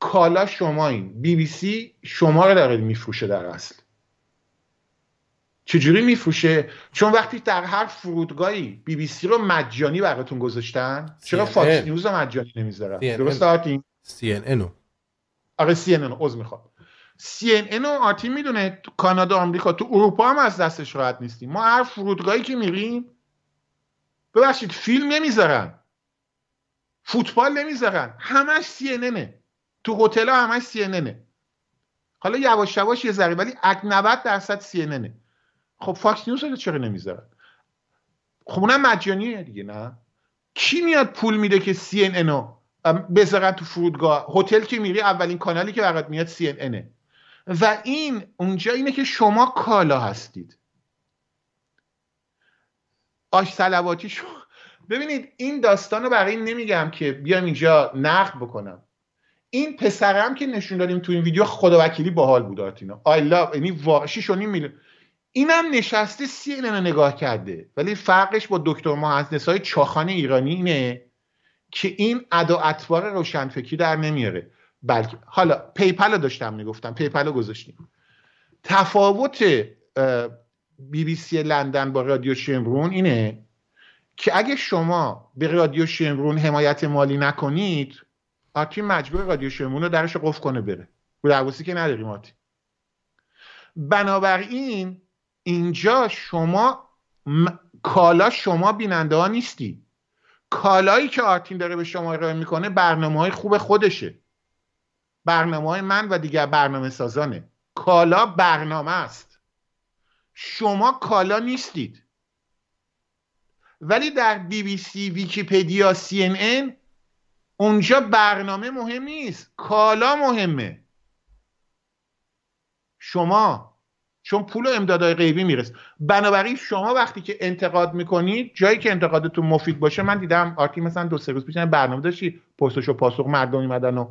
کالا شما این بی بی سی شما رو داره میفروشه در اصل. چجوری میفروشه؟ چون وقتی در هر فرودگاهی بی بی سی رو مجانی براتون گذاشتن چرا. فاکس نیوز رو مجانی نمی‌ذارن. درست آرتین؟ سی ان آره سی ان عذر می‌خوام. سی ان و آرتین می‌دونه تو کانادا آمریکا تو اروپا هم از دستش راحت نیستیم. ما هر فرودگاهی که میریم ببخشید فیلم نمی‌ذارن. فوتبال نمی‌ذارن. همش سی ان تو هتل ها همش سی ان حالا یواش یواش یه ذره ولی اک 90 درصد سی ان خب فاکس نیوز رو چرا نمی‌ذارن؟ خب اونم مجانیه دیگه نه؟ کی میاد پول میده که سی ان بذارن تو فرودگاه. هتل که میری اولین کانالی که برات میاد سی ان و این اونجا اینه که شما کالا هستید. آش صلواتی شو ببینید این داستان رو برای این نمیگم که بیام اینجا نقد بکنم. این پسرم که نشون دادیم تو این ویدیو خدا وکیلی باحال بود آرتینا I love یعنی واقعا 6 میلیون. اینم نشسته سی رو نگاه کرده. ولی فرقش با دکتر مهندس های چاخان ایرانی اینه. که این ادا اطوار روشنفکری در نمیاره. بلکه حالا PayPal رو داشتم می‌گفتم PayPal رو گذاشتیم. تفاوت بی بی سی لندن با رادیو شمرون اینه که اگه شما به رادیو شمرون حمایت مالی نکنید آرتین مجبور رادیو شمرون رو درش قفل کنه بره. درواسی که نداریم آرتین. بنابراین اینجا شما م... کالا شما بیننده ها نیستی. کالایی که آرتین داره به شما ارائه می‌کنه برنامه های خوب خودشه. برنامه های من و دیگر برنامه سازانه کالا برنامه است. شما کالا نیستید. ولی در بی بی سی ویکیپدیا سی ان ان اونجا برنامه مهم نیست. کالا مهمه. شما چون پول و امدادهای غیبی می‌رسه. بنابراین شما وقتی که انتقاد می‌کنید جایی که انتقادتون مفید باشه من دیدم آرتی مثلا دو سه روز پیش برنامه داشتی پرسش و پاسخ مردم میمدن و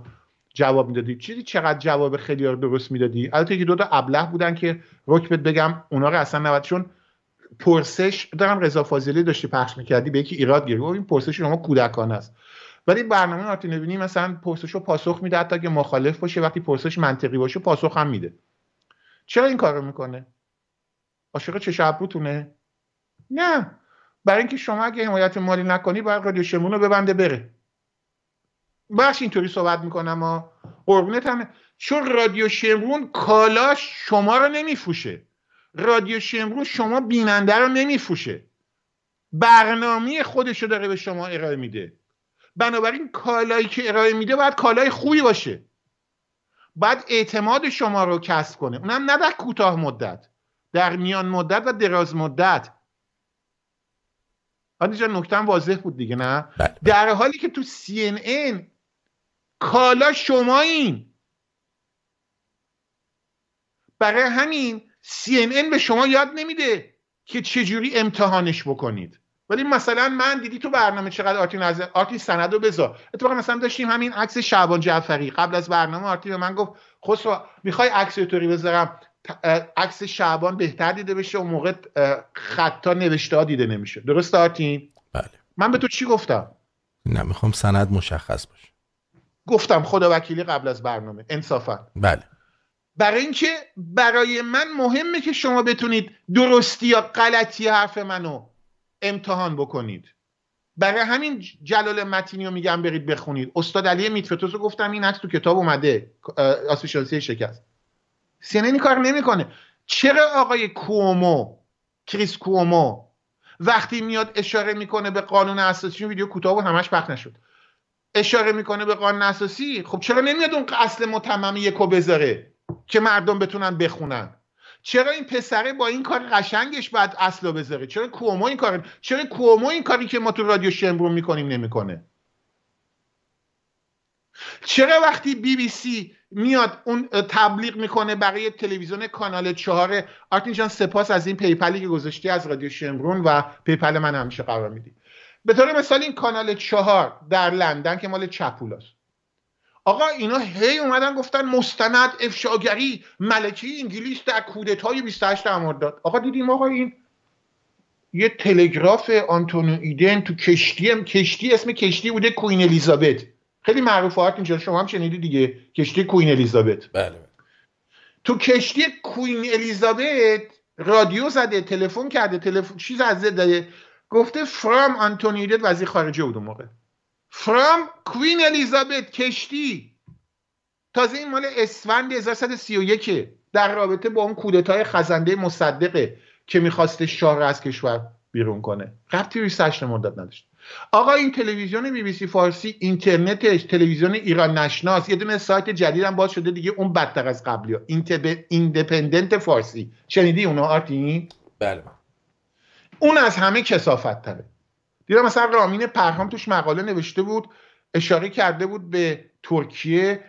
جواب می‌دادی. چیزی چقدر جواب خیلی رو درست می‌دادی؟ البته که دو تا ابله بودن که رکبت بگم اونا رو اصلا نبود چون پرسش دارم رضا فاضلی داشتی پخش می‌کردی به یکی ایراد گیری این پرسش شما کودکانه است. ولی برنامه آرتی نبینی مثلا پرسش و پاسخ میده حتی که مخالف باشه وقتی پرسش منطقی باشه پاسخ هم میده. چرا این کارو می‌کنه؟ عاشق چه ابروتونه نه. برای اینکه شما اگه حمایت مالی نکنی باید رادیو شمرون رو ببنده بره. بخش اینطوری صحبت می‌کنم ها. قربونت هم چون رادیو شمرون کالاش شما رو نمیفروشه. رادیو شمرون شما بیننده رو نمیفروشه. برنامه خودش رو داره به شما ارائه میده. بنابراین کالایی که ارائه میده باید کالای خوبی باشه. باید اعتماد شما رو کسب کنه. اونم نه در کوتاه مدت در میان مدت و دراز مدت. آنجا نکتم واضح بود دیگه نه؟ بله. در حالی که تو CNN کالا شما این برای همین CNN به شما یاد نمیده که چجوری امتحانش بکنید. ولی مثلا من دیدی تو برنامه چقدر آرتین از آرتین سند رو بذار. اتفاقا مثلا داشتیم همین عکس شعبان جعفری. قبل از برنامه آرتین به من گفت خسرو می‌خوای عکس طوری بذارم؟ عکس شعبان بهتر دیده بشه و موقع خطا نوشته ها دیده نمیشه. درست آرتین؟ بله. من به تو چی گفتم؟ نه می‌خوام سند مشخص باشه. گفتم خدا وکیلی قبل از برنامه انصافا. بله. برای اینکه برای من مهمه که شما بتونید درستی یا غلطی حرف منو امتحان بکنید. برای همین جلال متینی رو میگم برید بخونید. استاد علی میتفتوس رو گفتم این عکس تو کتاب اومده. آسیب شانسی شکست. سینه کار نمی‌کنه. چرا آقای کومو کریس کومو وقتی میاد اشاره می‌کنه به قانون اساسی ویدیو کوتاه همش پخش نشد. اشاره می‌کنه به قانون اساسی خب چرا نمیاد اون اصل متمم یکو بذاره که مردم بتونن بخونن؟ چرا این پسره با این کار قشنگش بعد اصلا بذاره؟ چرا کومو این کار چرا کومو این کاری که ما تو رادیو شمرون می‌کنیم نمی‌کنه؟ چرا وقتی بی بی سی میاد اون تبلیغ می‌کنه برای تلویزیون کانال چهار؟ آرتین جان سپاس از این PayPal ی که گذاشتی از رادیو شمرون و PayPal من همیشه قرار میدی. به طور مثال این کانال چهار در لندن که مال چپولاست. آقا اینا هی اومدن گفتن مستند افشاگری ملکه انگلیس در کودتای 28 مرداد آقا دیدیم آقا این یه تلگراف آنتونی ایدن تو کشتی هم کشتی اسم کشتی بوده Queen Elizabeth. خیلی معروفه اینجا شما هم شنیدی دیگه. کشتی Queen Elizabeth. بله تو کشتی کوین الیزابت رادیو زده تلفن کرده تلفن چیز از داده گفته فرام آنتونیدت وزیر خارجه بود اون موقع. فرام کوین الیزابت کشتی. تازه این مال اسفند 1131 در رابطه با اون کودتای خزنده مصدقه که می‌خواسته شاه از کشور بیرون کنه. ربطی روی سشن مرداد نداشت. آقا این تلویزیون بی بی سی فارسی اینترنتش تلویزیون ایران نشناس. یه دونه سایت جدیدم باز شده دیگه اون بدتر از قبلی. ها ایندپندنت فارسی. شنیدی اونو آرتین؟ بله. اون از همه کسافت تره دیدم مثلا رامین پرهام توش مقاله نوشته بود اشاره کرده بود به ترکیه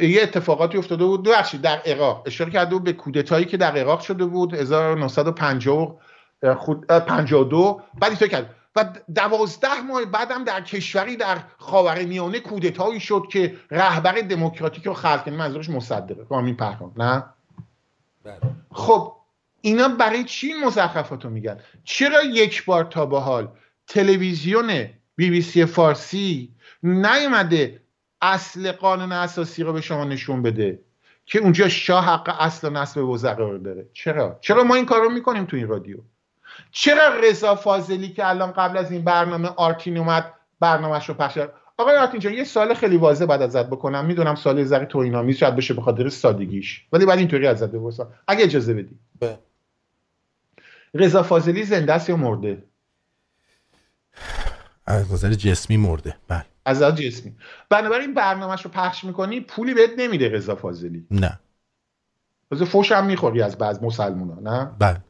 یه اتفاقاتی افتاده بود. ببخشید در عراق. اشاره کرده بود به کودتایی که در عراق شده بود 1952 بعد اینطور کرد. و دوازده ماه بعدم در کشوری در خاور میانه کودتایی شد که رهبر دموکراتیک رو خلق کنه منظورش مصدقه رامین پرهام. نه؟ بله. خب اینا برای چی این مزخرفات رو میگن؟ چرا یک بار تا به حال تلویزیون بی بی سی فارسی نیومده اصل قانون اساسی رو به شما نشون بده که اونجا شاه حق اصل و نصب وزرا رو داره. چرا؟ چرا ما این کار رو می‌کنیم تو این رادیو؟ چرا رضا فاضلی که الان قبل از این برنامه آرتین اومد برنامهش رو پخش آقای آرتین جان یه سال خیلی واضح بعد ازت بکنم. می‌دونم سال ذره توهین‌آمیز شاید بشه به خاطر سادگیش ولی بعد اینطوری ازت بپرسم. اگه اجازه بدی. بله. رضا فاضلی زنده است یا مرده؟ از نظر جسمی مرده. بله. از نظر جسمی. بنابراین برنامهش رو پخش می‌کنی پولی بهت نمیده رضا فاضلی. نه. روز فوش هم می‌خوری از بعض مسلمونا نه؟ بله.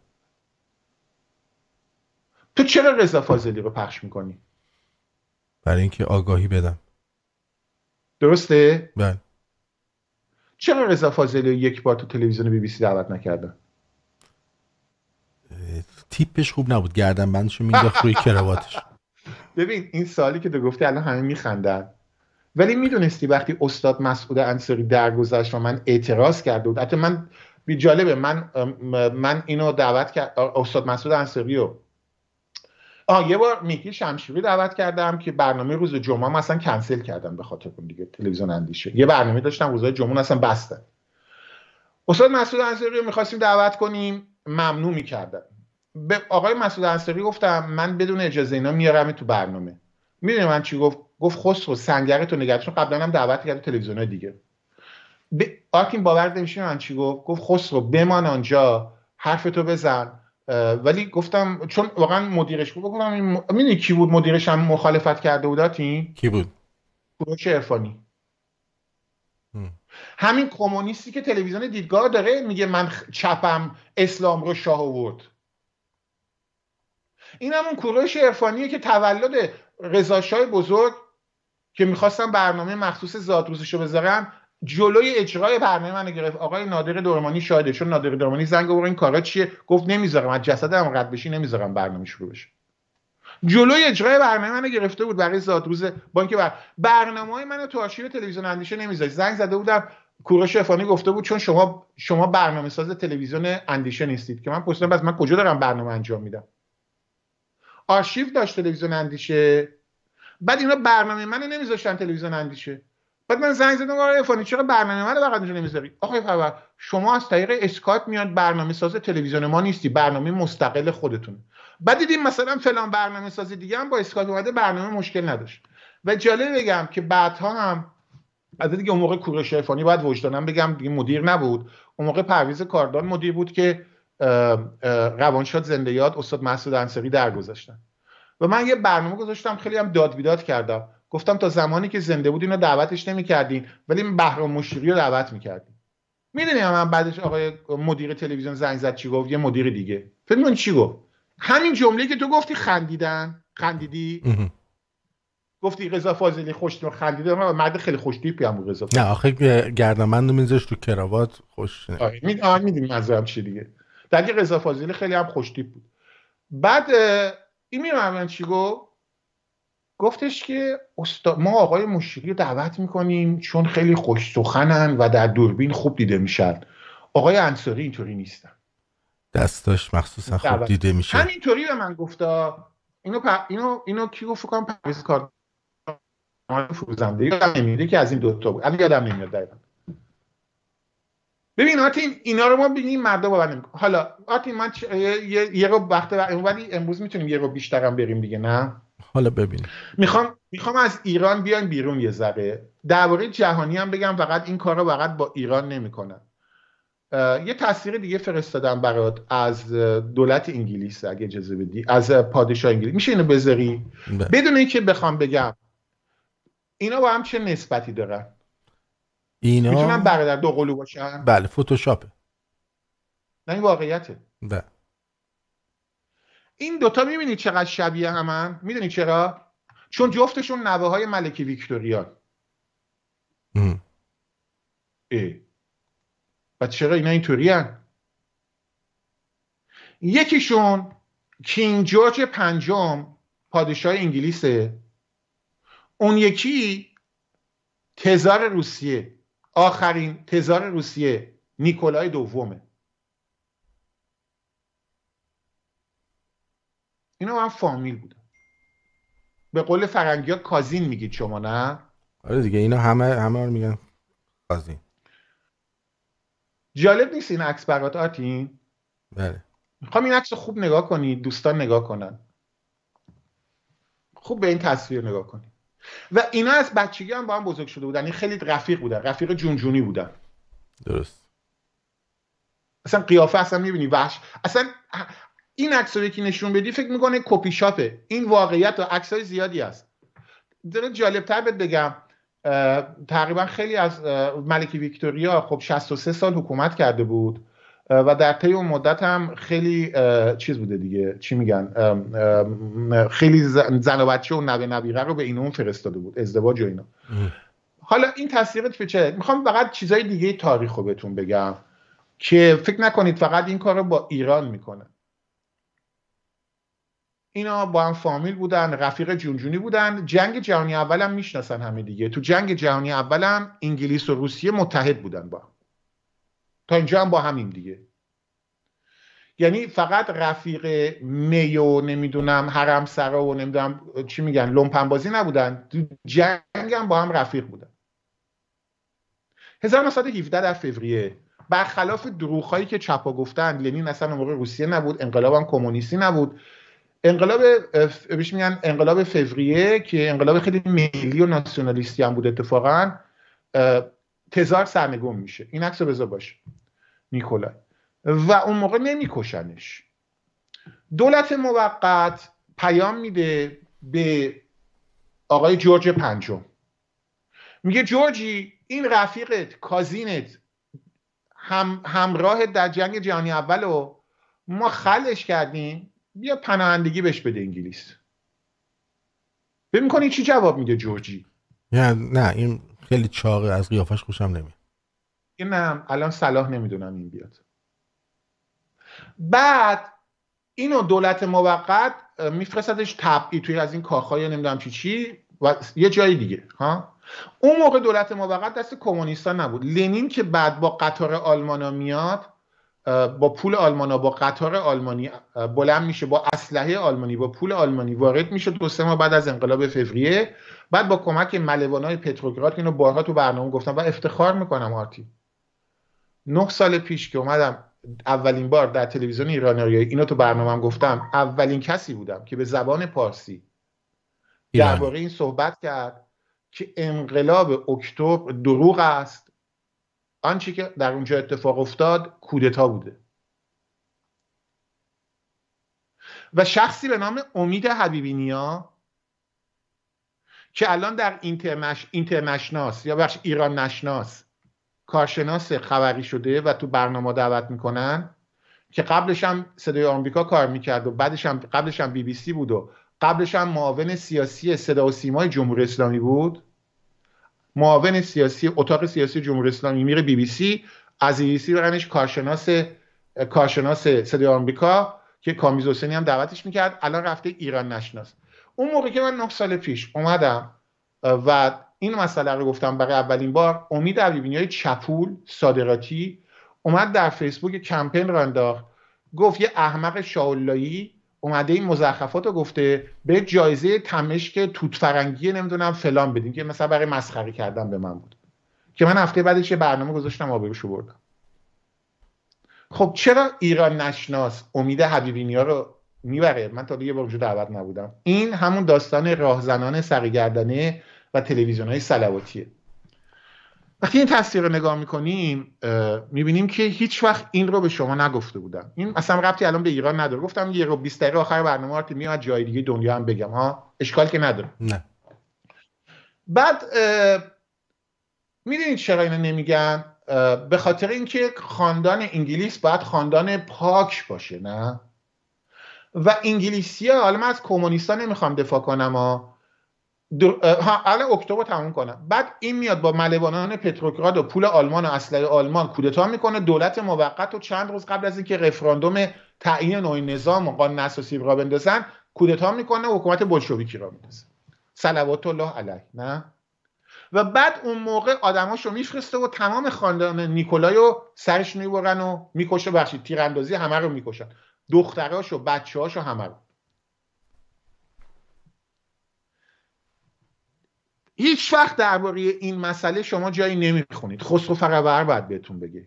تو چرا رضا فاضلی رو پخش می‌کنی؟ برای اینکه آگاهی بدم. درسته؟ بله. چرا رضا فاضلی رو یک بار تو تلویزیون بی بی سی دعوت نکردن؟ تیپش خوب نبود گردن بندشو مینداخت روی کراواتش ببین این سالی که تو گفتی الان همه میخندن. ولی می‌دونستی وقتی استاد مسعود انصاری درگذشت و من اعتراض کرده بود حتی من بی جالبه من من اینو دعوت کرد استاد مسعود انصاری رو. آه یه بار میکی شمشیری دعوت کردم که برنامه روز جمعه هم اصلا کنسل کردم به خاطر اون دیگه تلویزیون اندیشه. یه برنامه داشتم روزهای جمعه اصلا بستن استاد مسعود انصاری رو می‌خواستیم دعوت کنیم ممنوع می‌کردن. به آقای مسعود انصاری گفتم من بدون اجازه اینا میارم تو برنامه. می‌دونی من چی گفت؟ گفت خسرو سنگره تو نگهش قبلا هم دعوت کرده تلویزیون دیگه. ب... آرتین باور نمیشه من چی گفت؟ گفت خسرو بمان آنجا حرف تو بزن ولی گفتم چون واقعا مدیرش بود گفتم می‌دونی کی بود مدیرش هم مخالفت کرده بود آرتین کی بود؟ کوروش عرفانی. همین کمونیستی که تلویزیون دیدگاه داره میگه من چپم اسلام رو شاه آورد. این همون کوروش عرفانیه که تولد رضاشاه بزرگ که می‌خواستم برنامه مخصوص زادروزشو بذارم جلوی اجرای برنامه من گرفت. آقای نادر دورمانی شاهده. چون نادر دورمانی زنگ آورد این کارا چیه؟ گفت نمی‌ذارم از جسدم رد بشی نمی‌ذارم برنامه شروع بشه. جلوی اجرای برنامه منو گرفته بود برای زادروز با اینکه بر... برنامه های منو تو آرشیو تلویزیون اندیشه نمی‌ذاری زنگ زده بودم. کوروش عرفانی گفته بود چون شما شما برنامه ساز تلویزیون اندیشه نیستید. که من پرسیدم پس من کجا دارم برنامه انجام میدم؟ آرشیو داشت تلویزیون اندیشه. بعد اینا برنامه منو نمیذاشتن تلویزیون اندیشه. بعد من زنگ زدم آقای عرفانی چرا برنامه منو فقط اینجا نمی‌ذاری؟ آقای خبر شما از طریق اسکایپ میاد برنامه ساز تلویزیون ما نیستی برنامه مستقل خودتون بعد دیدیم مثلا فلان برنامه ساز دیگه هم با اسکایپ اومده برنامه مشکل نداشت. و جالب بگم که بعدها هم از دیگه اون موقع کوروش عرفانی باید وجدانم بگم دیگه مدیر نبود. اون موقع پرویز کاردان مدیر بود که روانشاد زنده یاد استاد مسعود انصاری درگذشتن و من یه برنامه گذاشتم خیلی هم داد بیداد کردم. گفتم تا زمانی که زنده بود اینو دعوتش نمی‌کردین ولی بهرام مشیری رو دعوت می‌کردین می‌دونی من بعدش آقای مدیر تلویزیون زنگ زد چی گفت؟ یه مدیر دیگه. فکر چی گفت؟ همین جمله که تو گفتی خندیدن خندیدی؟ گفتی رضا فاضلی خوش خندیده. مرد خیلی خوش تیپی هم رضا نه آخه گردنبند میذاش تو کراوات خوش آره می‌دونی منظورم چی دیگه. در رضا فاضلی خیلی هم خوش تیپ بود. بعد این می‌دونم چی گفت؟ گفتش که ما آقای مشیری دعوت می‌کنیم چون خیلی خوش سخنن و در دوربین خوب دیده میشن. آقای انصاری اینطوری نیستن. دستاش مخصوصا خوب دیده میشه. همینطوری به من گفتا. اینو پ... اینو اینو کی گفت کنم؟ پرویز کار فروزنده. یادم نمیده که از این دوتا بود. الان یادم نمیاد دقیقا. ببین آتین اینا رو ما ببینیم مردا باور حالا آتین من یه, یه رو وقت ولی امروز می‌تونیم یه رو بیشترم بریم دیگه نه؟ حالا ببین می‌خوام می‌خوام از ایران بیایم بیرون یه ذره. درباره جهانی هم بگم فقط این کار رو فقط با ایران نمی‌کنن یه تصویر دیگه فرستادم برات از دولت انگلیس اگه اجازه بدی. از پادشاه انگلیس. میشه اینو بذاری؟ بله. بدون اینکه بخوام بگم اینا با هم چه نسبتی دارن؟ اینا می‌تونن برادر دو قلو باشن؟ بله فتوشاپه نه این واقعیته. بله این دوتا می‌بینید چقدر شبیه همن؟ می‌دونی چرا؟ چون جفتشون نوه های ملکه ویکتوریا ام. اه. و چرا اینا اینطوری؟ یکیشون کینگ جورج پنجم پادشاه انگلیسه. اون یکی تزار روسیه. آخرین تزار روسیه نیکولای دومه. اینا هم فامیل بودن به قول فرنگی ها کازین میگید شما نه؟ آره دیگه اینا همه همه رو میگن قاضی جالب نیست این عکس برات آتین بله. می‌خوام این عکس رو خوب نگاه کنید دوستان نگاه کنن. خوب به این تصویر نگاه کنید و اینا از بچگی هم با هم بزرگ شده بودن. این خیلی رفیق بودن. رفیق جونجونی بودن. درست. اصلا قیافه اصلا می‌بینی. وحش. اصلا این عکس رو یکی نشون بدی فکر می‌کنه کپی شاپه. این واقعیت و عکس های زیادی هست. داره جالب تر بهت بگم تقریبا خیلی از ملکی ویکتوریا خب 63 سال حکومت کرده بود. و در طی اون مدت هم خیلی چیز بوده دیگه. چی میگن؟ خیلی زن و بچه و نوه نبیره رو به این اون فرستاده بود. ازدواج و اینا. حالا این تصویرت به چه؟ می‌خوام فقط چیزای دیگه تاریخ رو بهتون بگم که فکر نکنید فقط این کار رو با ایران می‌کنه. اینا با هم فامیل بودن رفیق جونجونی بودن. جنگ جهانی اول هم می‌شناسن همه دیگه. تو جنگ جهانی اول هم انگلیس و روسیه متحد بودن با تا اینجا هم با همین دیگه. یعنی فقط رفیق می و نمی‌دونم حرم سرا و نمی‌دونم چی میگن لومپن بازی نبودن جنگ هم با هم رفیق بودن. 1917 در فوریه برخلاف دروغ که چپا گفتن لنین اصلا موقع روسیه نبود انقلاب هم کمونیستی نبود. انقلاب بهش میگن انقلاب فوریه که انقلاب خیلی ملی و ناسیونالیستی هم بود اتفاقا. تزار سرنگون میشه. این عکس بذار باشه. نیکولای و اون موقع نمیکشنش. دولت موقت پیام میده به آقای جورج پنجم. میگه جورجی این رفیقت کازینت هم همراه در جنگ جهانی اول رو ما خلش کردیم بیا پناهندگی بهش بده انگلیس. فکر می‌کنی چی جواب میده جورجی؟ نه نه این خیلی چاقه از قیافش خوشم نمیاد. نه الان صلاح نمی‌دونم این بیاد. بعد اینو دولت موقت میفرستدش تبعی توی از این کاخهای نمی‌دونم چی چی و یه جای دیگه ها؟ اون موقع دولت موقت دست کمونیستا نبود. لنین که بعد با قطار آلمانا میاد با پول آلمانا با قطار آلمانی بلند میشه با اسلحه آلمانی با پول آلمانی وارد میشه دو سه ماه بعد از انقلاب فوریه. بعد با کمک ملوانای پتروگراد اینو بارها تو برنامه گفتم و افتخار می‌کنم آرتی. نه سال پیش که اومدم اولین بار در تلویزیون ایرانی اینو تو برنامه گفتم اولین کسی بودم که به زبان پارسی درباره این صحبت کرد که انقلاب اکتبر دروغ است. آنچه که در اونجا اتفاق افتاد کودتا بوده. و شخصی به نام امید حبیبی نیا که الان در اینترنش... اینترنشناس یا بخش ایران نشناس کارشناس خبری شده و تو برنامه دعوت می‌کنن که قبلش هم صدای آمریکا کار می‌کرد و بعدش هم قبلش هم بی بی سی بود و قبلش هم معاون سیاسی صدا و سیمای جمهوری اسلامی بود. معاون سیاسی اتاق سیاسی جمهوری اسلامی میره بی بی سی از بی بی سی برنش کارشناس کارشناس صدای آمریکا که کامیز حسینی هم دعوتش می‌کرد. الان رفته ایران نشناس. اون موقع که من 9 سال پیش اومدم و این مسئله رو گفتم برای اولین بار. امید عبیبینی چپول صادراتی اومد در فیسبوک کمپین را انداخت. گفت یه احمق شاولایی اومده این مزخرفات رو گفته به جایزه تمشک توت فرنگی نمی‌دونم فلان بدین که مثلا برای مسخره کردن به من بود. که من هفته بعدش یه برنامه گذاشتم آبروشو بردم. خب چرا ایران نشناس امید حبیبینی ها رو می‌بره؟ من تا دیگه برجو دعوت نبودم. این همون داستان راهزنان سرگردانه و تلویزیون های سلواتیه وقتی این تصویر رو نگاه می‌کنیم می‌بینیم که هیچ وقت این رو به شما نگفته بودم این اصلا ربطی الان به ایران نداره. گفتم یه رو 20 دقیقه آخر برنامه آرتی میاد جای دیگه دنیا هم بگم. ها اشکال که نداره. نه. بعد می‌دونید چرا اینو نمیگن؟ به خاطر اینکه خاندان انگلیس باید خاندان پاک باشه نه؟ و انگلیسی ها حالا من از کمونیستا نمی‌خوام دفاع کنم ها حالا اکتبر تموم کنم. بعد این میاد با ملوانان پتروگراد و پول آلمان و اسلحه آلمان کودتا می‌کنه. دولت موقت و چند روز قبل از اینکه رفراندوم تعیین نوع نظام و قانون اساسی را بندازن کودتا می‌کنه و حکومت بلشویکی را میندازه. صلوات الله علیه نه؟ و بعد اون موقع آدماشو میفرسته و تمام خاندان نیکولای رو سرش می‌برن و می‌کشه بخشید تیراندازی همه رو می‌کشن. دختراشو بچه‌هاشو همه رو. هیچ وقت درباره این مسئله شما جایی نمی‌خونید. خسرو فرور باید بهتون بگه.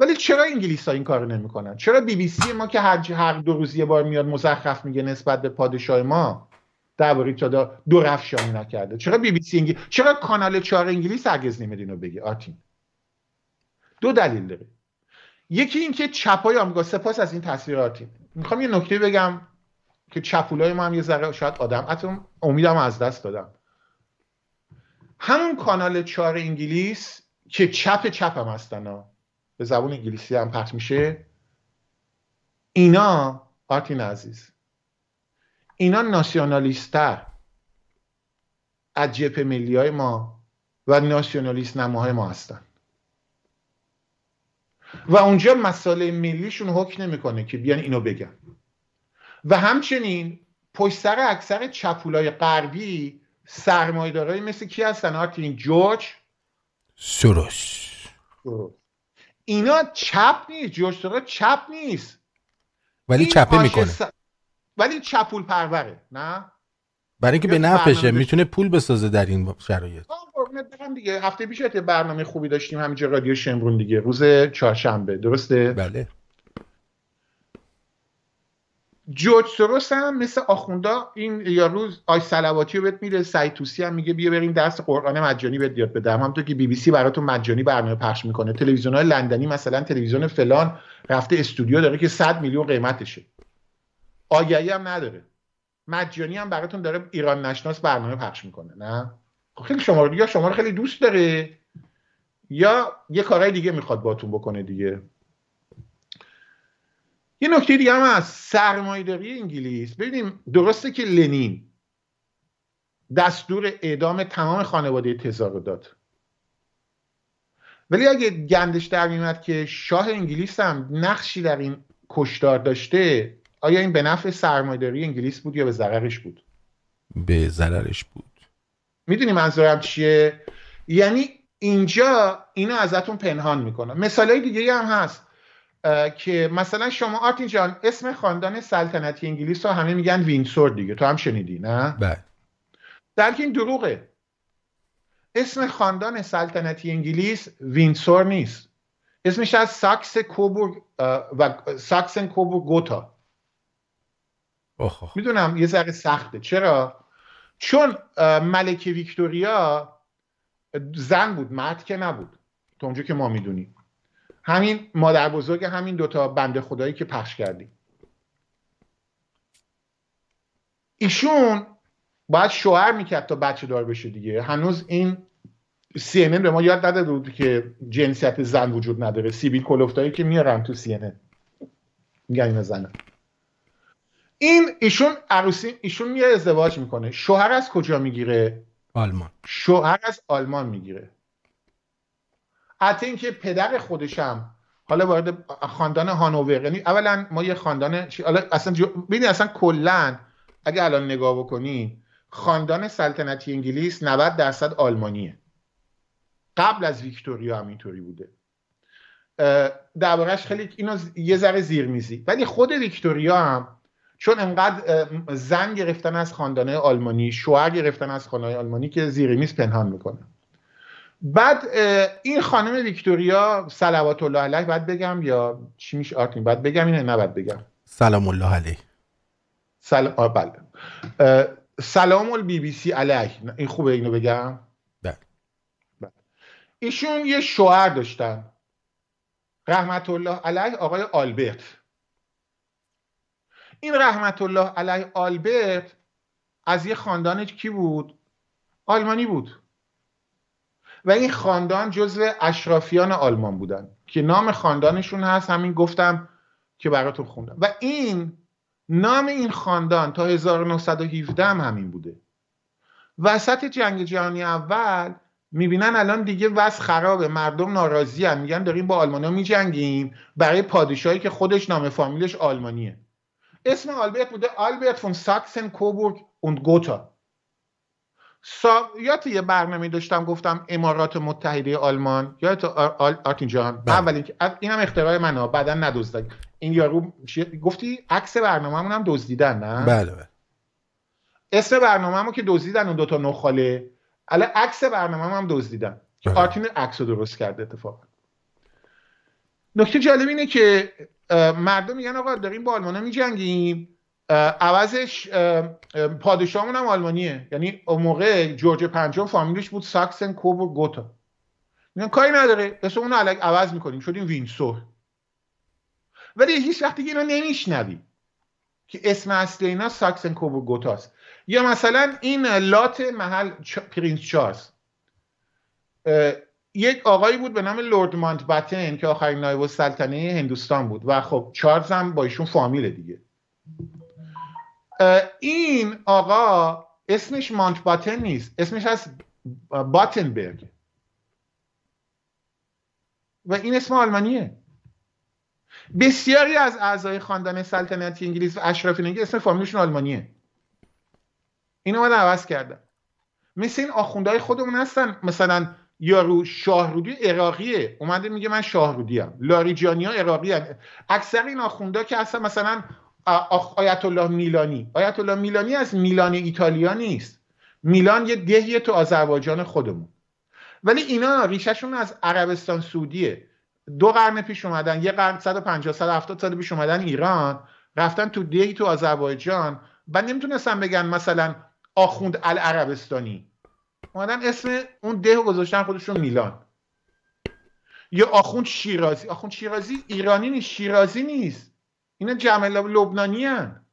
ولی چرا انگلیس ها این کارو نمی‌کنن؟ چرا بی بی سی ما که هر هر دو روز یه بار میاد مزخرف میگه نسبت به پادشاه ما درباره تا دو رفشانی نکرده؟ چرا بی بی سی انگلیس چرا کانال چهار انگلیس هرگز نمیاد اینو بگه؟ آتین دو دلیل داره. یکی اینکه چپای آمریکا سپاس از این تصویراتی می‌خوام یه نکته بگم که چپولای ما هم یه ذره شاید آدم امیدم از دست دادم. همون کانال چهار انگلیس که چپ چپ هم هستن به زبون انگلیسی هم پخش میشه. اینا آرتین عزیز. اینا ناسیونالیستر از جپ ملی های ما و ناسیونالیست نماهای ما هستن. و اونجا مسئله ملیشون حکم نمی‌کنه که بیان اینو بگن. و همچنین پشت سر اکثر چپولای غربی سرمایدارایی مثل کی هستن؟ آرتین جورج. سروش. اینا چپ نیست جورج سروش چپ نیست. ولی چپه می‌کنه. س... ولی چپول پروره نه؟ برای اینکه به نفشه می‌تونه پول بسازه در این شرایط. دیگه. هفته پیش برنامه خوبی داشتیم همینجا رادیو شمرون دیگه. روز چهارشنبه درسته؟ بله. جورج سروس هم مثل آخوندا این یا روز آی سلواتی رو بهت میره سعید توسی هم میگه بیا بریم درس قرآن مجانی بهت یاد بدم. همونطور که بی بی سی براتون مجانی برنامه پخش می‌کنه. تلویزیون های لندنی مثلا تلویزیون فلان رفته استودیو داره که 100 میلیون قیمتشه. آگهی هم نداره. مجانی هم براتون داره ایران نشناس برنامه پخش می‌کنه نه؟ خب خیلی شما یا شما رو خیلی دوست داره. یا یه کارهای دیگه می‌خواد باتون بکنه دیگه. یه نکته دیگه هم از سرمایداری انگلیس. ببینیم درسته که لنین دستور اعدام تمام خانواده تزار رو داد. ولی اگه گندش در میمد که شاه انگلیس هم نقشی در این کشتار داشته آیا این به نفع سرمایداری انگلیس بود یا به ضررش بود؟ به ضررش بود. می‌دونی منظورم چیه؟ یعنی اینجا اینو ازتون پنهان می‌کنم. مثالهای دیگه هم هست. که مثلا شما آرتین جان اسم خاندان سلطنتی انگلیس رو همه میگن وینسور دیگه تو هم شنیدی نه؟ بله. در این دروغه. اسم خاندان سلطنتی انگلیس وینسور نیست. اسمش از ساکس کوبورگ و ساکسن کوبورگ گوتا. می‌دونم یه ذره سخته. چرا؟ چون ملکه ویکتوریا زن بود مرد که نبود. تو اونجا که ما می‌دونیم. همین مادر بزرگ همین دوتا بنده خدایی که پخش کردیم. ایشون باید شوهر می‌کرد تا بچه دار بشه دیگه. هنوز این سی به ما یاد نداده بود که جنسیت زن وجود نداره. سیبیل کلوفتایی که میارن تو سی میگن زنه. این ایشون عروسی ایشون میاد ازدواج می‌کنه. شوهر از کجا می‌گیره؟ آلمان. شوهر از آلمان می‌گیره. حتی اینکه پدر خودشم حالا وارد خاندان هانوور یعنی اولا ما یه خاندان حالا اصلا جو... ببینید اصلا کلا اگه الان نگاه بکنی خاندان سلطنتی انگلیس 90 درصد آلمانیه. قبل از ویکتوریا هم اینطوری بوده. دربارهش خیلی اینو یه ذره زیر میزی ولی خود ویکتوریا هم چون انقدر زن گرفتن از خاندانه آلمانی شوهر گرفتن از خاندانه آلمانی که زیر میز پنهان می‌کنه بعد این خانم ویکتوریا صلوات الله علیه باید بگم یا چی میشه؟ آرتین باید بگم اینه نه باید بگم. سلام الله علیه. سلام بله. سلام بی بی سی علیه. این خوبه اینو بگم؟ بله. ایشون یه شوهر داشتن. رحمت الله علیه آقای آلبرت. این رحمت الله علیه آلبرت از یه خاندان کی بود؟ آلمانی بود. و این خاندان جزو اشرافیان آلمان بودن که نام خاندانشون هست همین گفتم که براتون خوندم. و این نام این خاندان تا 1917 هم همین بوده. وسط جنگ جهانی اول می‌بینن الان دیگه وضع خرابه مردم ناراضی هم میگن داریم با آلمانیا میجنگیم برای پادشاهی که خودش نام فامیلش آلمانیه. اسم آلبرت بوده آلبرت فون ساکسن کوبورگ und گوتا. سا... یادت یه برنامه داشتم گفتم امارات متحده آلمان. یادت آل... آرتین جان؟ بله. اولین اینم اختراع منه بعدا ندزدن این یارو گفتی عکس برنامه هم دزدیدن نه؟ بله بله. اسم برنامه که دزدیدن اون دوتا نخاله. الان عکس برنامه هم دزدیدن. که بله. آرتین عکس رو درست کرده اتفاقا. نکته جالب اینه که مردم میگن آقا داریم با آلمانا میجنگیم. عوضش پادشاهمون هم آلمانیه. یعنی اون موقع جورج پنجم فامیلش بود ساکسن کوب و گوتا. میگن کاری نداره اسم اون علک عوض می‌کنیم. شدیم وینسور. ولی هیچ وقت دیگه اینا نمیشنوی که اسم اصلی اینا ساکسن کوبورگ و گوتاست. یا مثلا این لات محل چ... Prince چارلز. یک آقایی بود به نام لورد مانت باتن که آخرین نایب السلطنه هندوستان بود. و خب چارلز هم با ایشون فامیل دیگه. این آقا اسمش مانت باتن نیست. اسمش هست باتنبرگ. و این اسم آلمانیه. بسیاری از اعضای خاندان سلطنتی انگلیس و اشراف انگلیس اسم فامیلشون آلمانیه. اینو اومدن عوض کردن مثل این آخوندهای خودمون هستن. مثلا یارو شاهرودی عراقیه. اومده میگه من شاهرودی ام. لاریجانی ها عراقی هم. اکثر این آخوندا که هستن مثلا آیت الله میلانی. آیت الله میلانی از میلان ایتالیا نیست. میلان یه دهیه تو آذربایجان خودمون. ولی اینا ریشهشون از عربستان سعودیه. دو قرن پیش اومدن یه قرن 150 170 سال پیش اومدن ایران رفتن تو دهی تو آذربایجان. و نمی‌تونستن بگن مثلا آخوند العربستانی. اومدن اسم اون ده گذاشتن خودشون میلان. یا آخوند شیرازی. آخوند شیرازی ایرانی نیست شیرازی نیست. اینا جمع لبنانی هن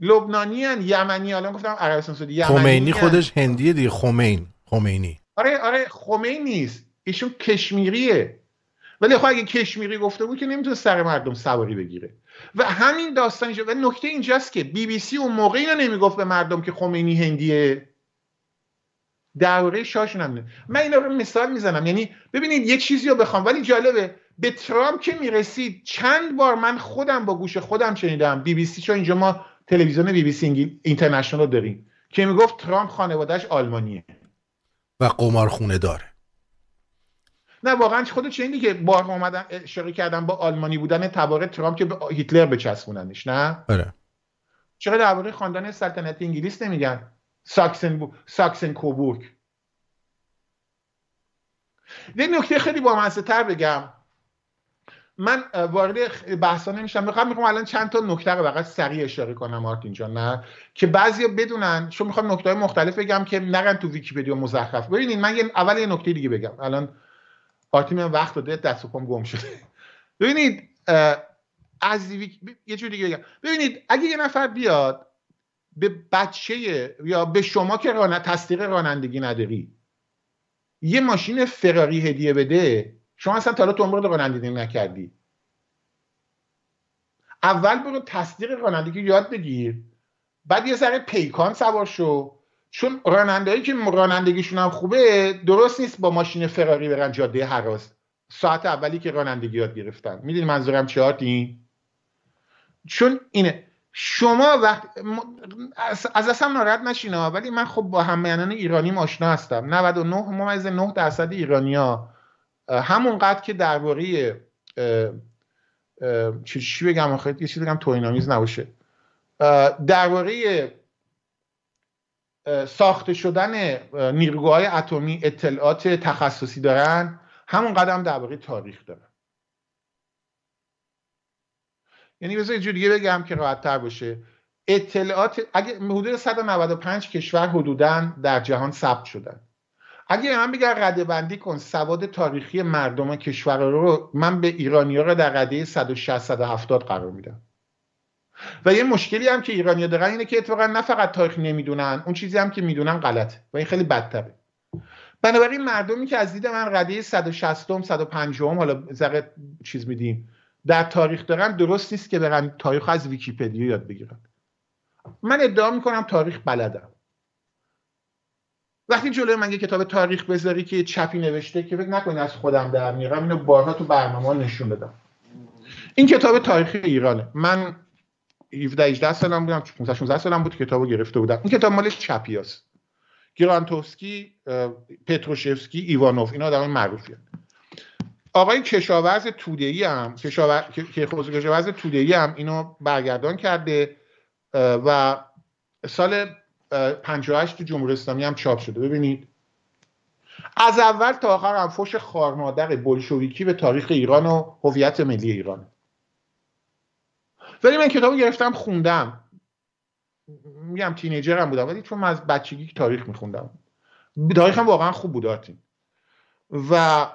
لبنانی هن یمنی الان گفتم عربستان سعودی یمنی خمینی هن. خودش هندیه دیگه خمین خمینی. آره آره خمینی نیست. ایشون کشمیریه. ولی خب اگه کشمیری گفته بود که نمی‌تونه سر مردم سواری بگیره. و همین داستان و نکته اینجاست که بی بی سی اون موقع اینو نمی‌گفت به مردم که خمینی هندیه. درباره شاهشون هم نه. من اینا رو مثال می‌زنم. یعنی ببینید یه چیزی رو بخوام ولی جالبه. به ترامپ که می‌رسید چند بار من خودم با گوش خودم شنیدم. بی بی سی چون اینجا ما تلویزیون بی بی سی اینترنشنال رو داریم. که می‌گفت ترامپ خانوادهش آلمانیه. و قمارخونه داره. نه واقعا خودت شنیدی که بار اومدن اشاره کردن با آلمانی بودن تبار ترامپ که به هیتلر بچسبوننش نه؟ آره چرا درباره خاندان سلطنتی انگلیس نمیگن؟ ساکسن بو... ساکسن کوبورگ یه نکته خیلی بامزه تر بگم. من وارد بحثا نمیشم. می‌خوام می‌خوام الان چند تا نکته رو فقط سریع اشاره کنم مارتین جان نه؟ که بعضیا بدونن چون می‌خوام نکته مختلف بگم که نرن تو ویکیپدیا مزخرف. ببینید من یه اول یه نکته دیگه بگم. الان آرتین من وقت داده دست و پام گم شده. ببینید از ویک... یه جور دیگه بگم. ببینید اگه یه نفر بیاد به بچه یا به شما که ران... تصدیق رانندگی نداری یه ماشین فراری هدیه بده شما اصلا تا تو عمرت رانندگی نکردی. اول برو تصدیق رانندگی یاد بگیر. بعد یه ذره پیکان سوار شو. چون رانندهایی که رانندگیشون هم خوبه درست نیست با ماشین فراری برن جاده حراس. ساعت اولی که رانندگی یاد گرفتن. می‌دونی منظورم چی آرتین چون اینه. شما وقت از اصلا ناراحت نشین ولی من خب با همینان ایرانی آشنا هستم. 99 ممیز 9 درصد ایرانیا همونقدر که درباره چی بگم آخه؟ یه چیزی بگم توهین‌آمیز نباشه. درباره ساخته شدن نیروگاه اتمی اطلاعات تخصصی دارن همون قدم درباره تاریخ دارن. یعنی بذار یه بگم که راحت تر باشه. اطلاعات اگه حدود 195 کشور حدودا در جهان ثبت شدن. اگه من بگم رده بندی کن سواد تاریخی مردم کشور رو من به ایرانی رو در رده 160 170 قرار میدم. و یه مشکلی هم که ایرانی دارن اینه که اتفاقا نه فقط تاریخ نمی‌دونن اون چیزی هم که می‌دونن غلطه و این خیلی بدتره. بنابراین مردمی که از دید من رده 160 150 حالا زره چیز میدیم در تاریخ دارن درست نیست که برن تاریخ از ویکیپدیا یاد بگیرن. من ادعا می‌کنم تاریخ بلدم. وقتی جلوی من یه کتاب تاریخ بذاری که چپی نوشته که فکر نکنید از خودم در میارم اینو بارها تو برنامه نشون دادم این کتاب تاریخ ایرانه. من 17 18 سالم بودم 15 16 سالم بود کتابو گرفته بودم. این کتاب مال چپیاست گرانتوفسکی پتروشفسکی ایوانوف اینا آدم معروفی آقای کشاورز توده‌ای هم کشاورز کشاورز توده‌ای هم اینو برگردان کرده و سال 58 تو جمهوری اسلامی هم چاپ شده. ببینید. از اول تا آخر هم فوش خارمادر بلشویکی به تاریخ ایران و هویت ملی ایران. ولی من کتاب گرفتم خوندم. میگم تینیجر هم بودم ولی چون من از بچگی تاریخ میخوندم. تاریخ هم واقعا خوب بود آرتین. و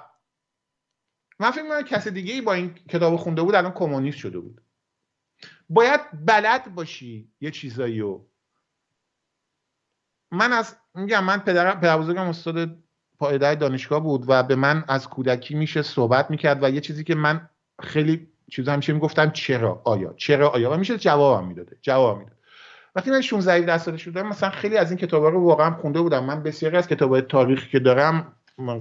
من فکر می‌کنم کس دیگه ای با این کتاب خونده بود الان کمونیست شده بود. باید بلد باشی یه چیزایی رو. من از میگم من پدر پدر بزرگم استاد پایدار دانشگاه بود و به من از کودکی میشه صحبت می‌کرد و یه چیزی که من خیلی چیز همیشه می‌گفتم چرا آیا؟ چرا آیا؟ و میشه جوابم می‌داده جواب می‌داد وقتی من 16 17 ساله شدم مثلا خیلی از این کتابا رو واقعا خونده بودم. من بسیاری از کتابای تاریخی که دارم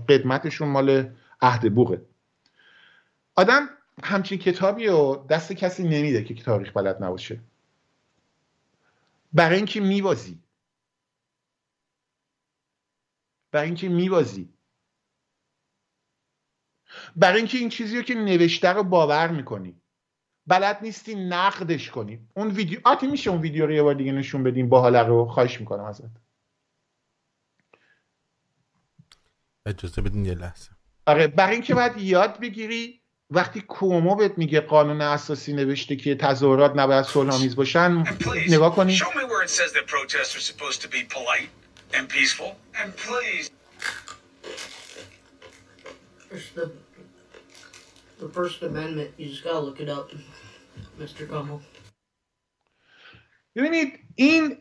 قدمتشون مال عهد بوغه. آدم همچین کتابی رو دست کسی نمیده که تاریخ بلد نباشه. برای اینکه میبازی. برای اینکه میبازی. برای اینکه این چیزی رو که نوشته رو باور می‌کنی. بلد نیستی نقدش کنی. اون ویدیو آتی میشه اون ویدیو رو یه بار دیگه نشون بدیم. با حالا رو خواهش می‌کنم ازت. اجازه بدین یه لحظه. آره برای اینکه باید یاد بگیری وقتی کومو بهت میگه قانون اساسی نوشته که تظاهرات نباید صلحآمیز باشن نگاه کنی. And peaceful. And please. There's the the First Amendment. You just gotta look it up, Mr. Gummo. ببینید این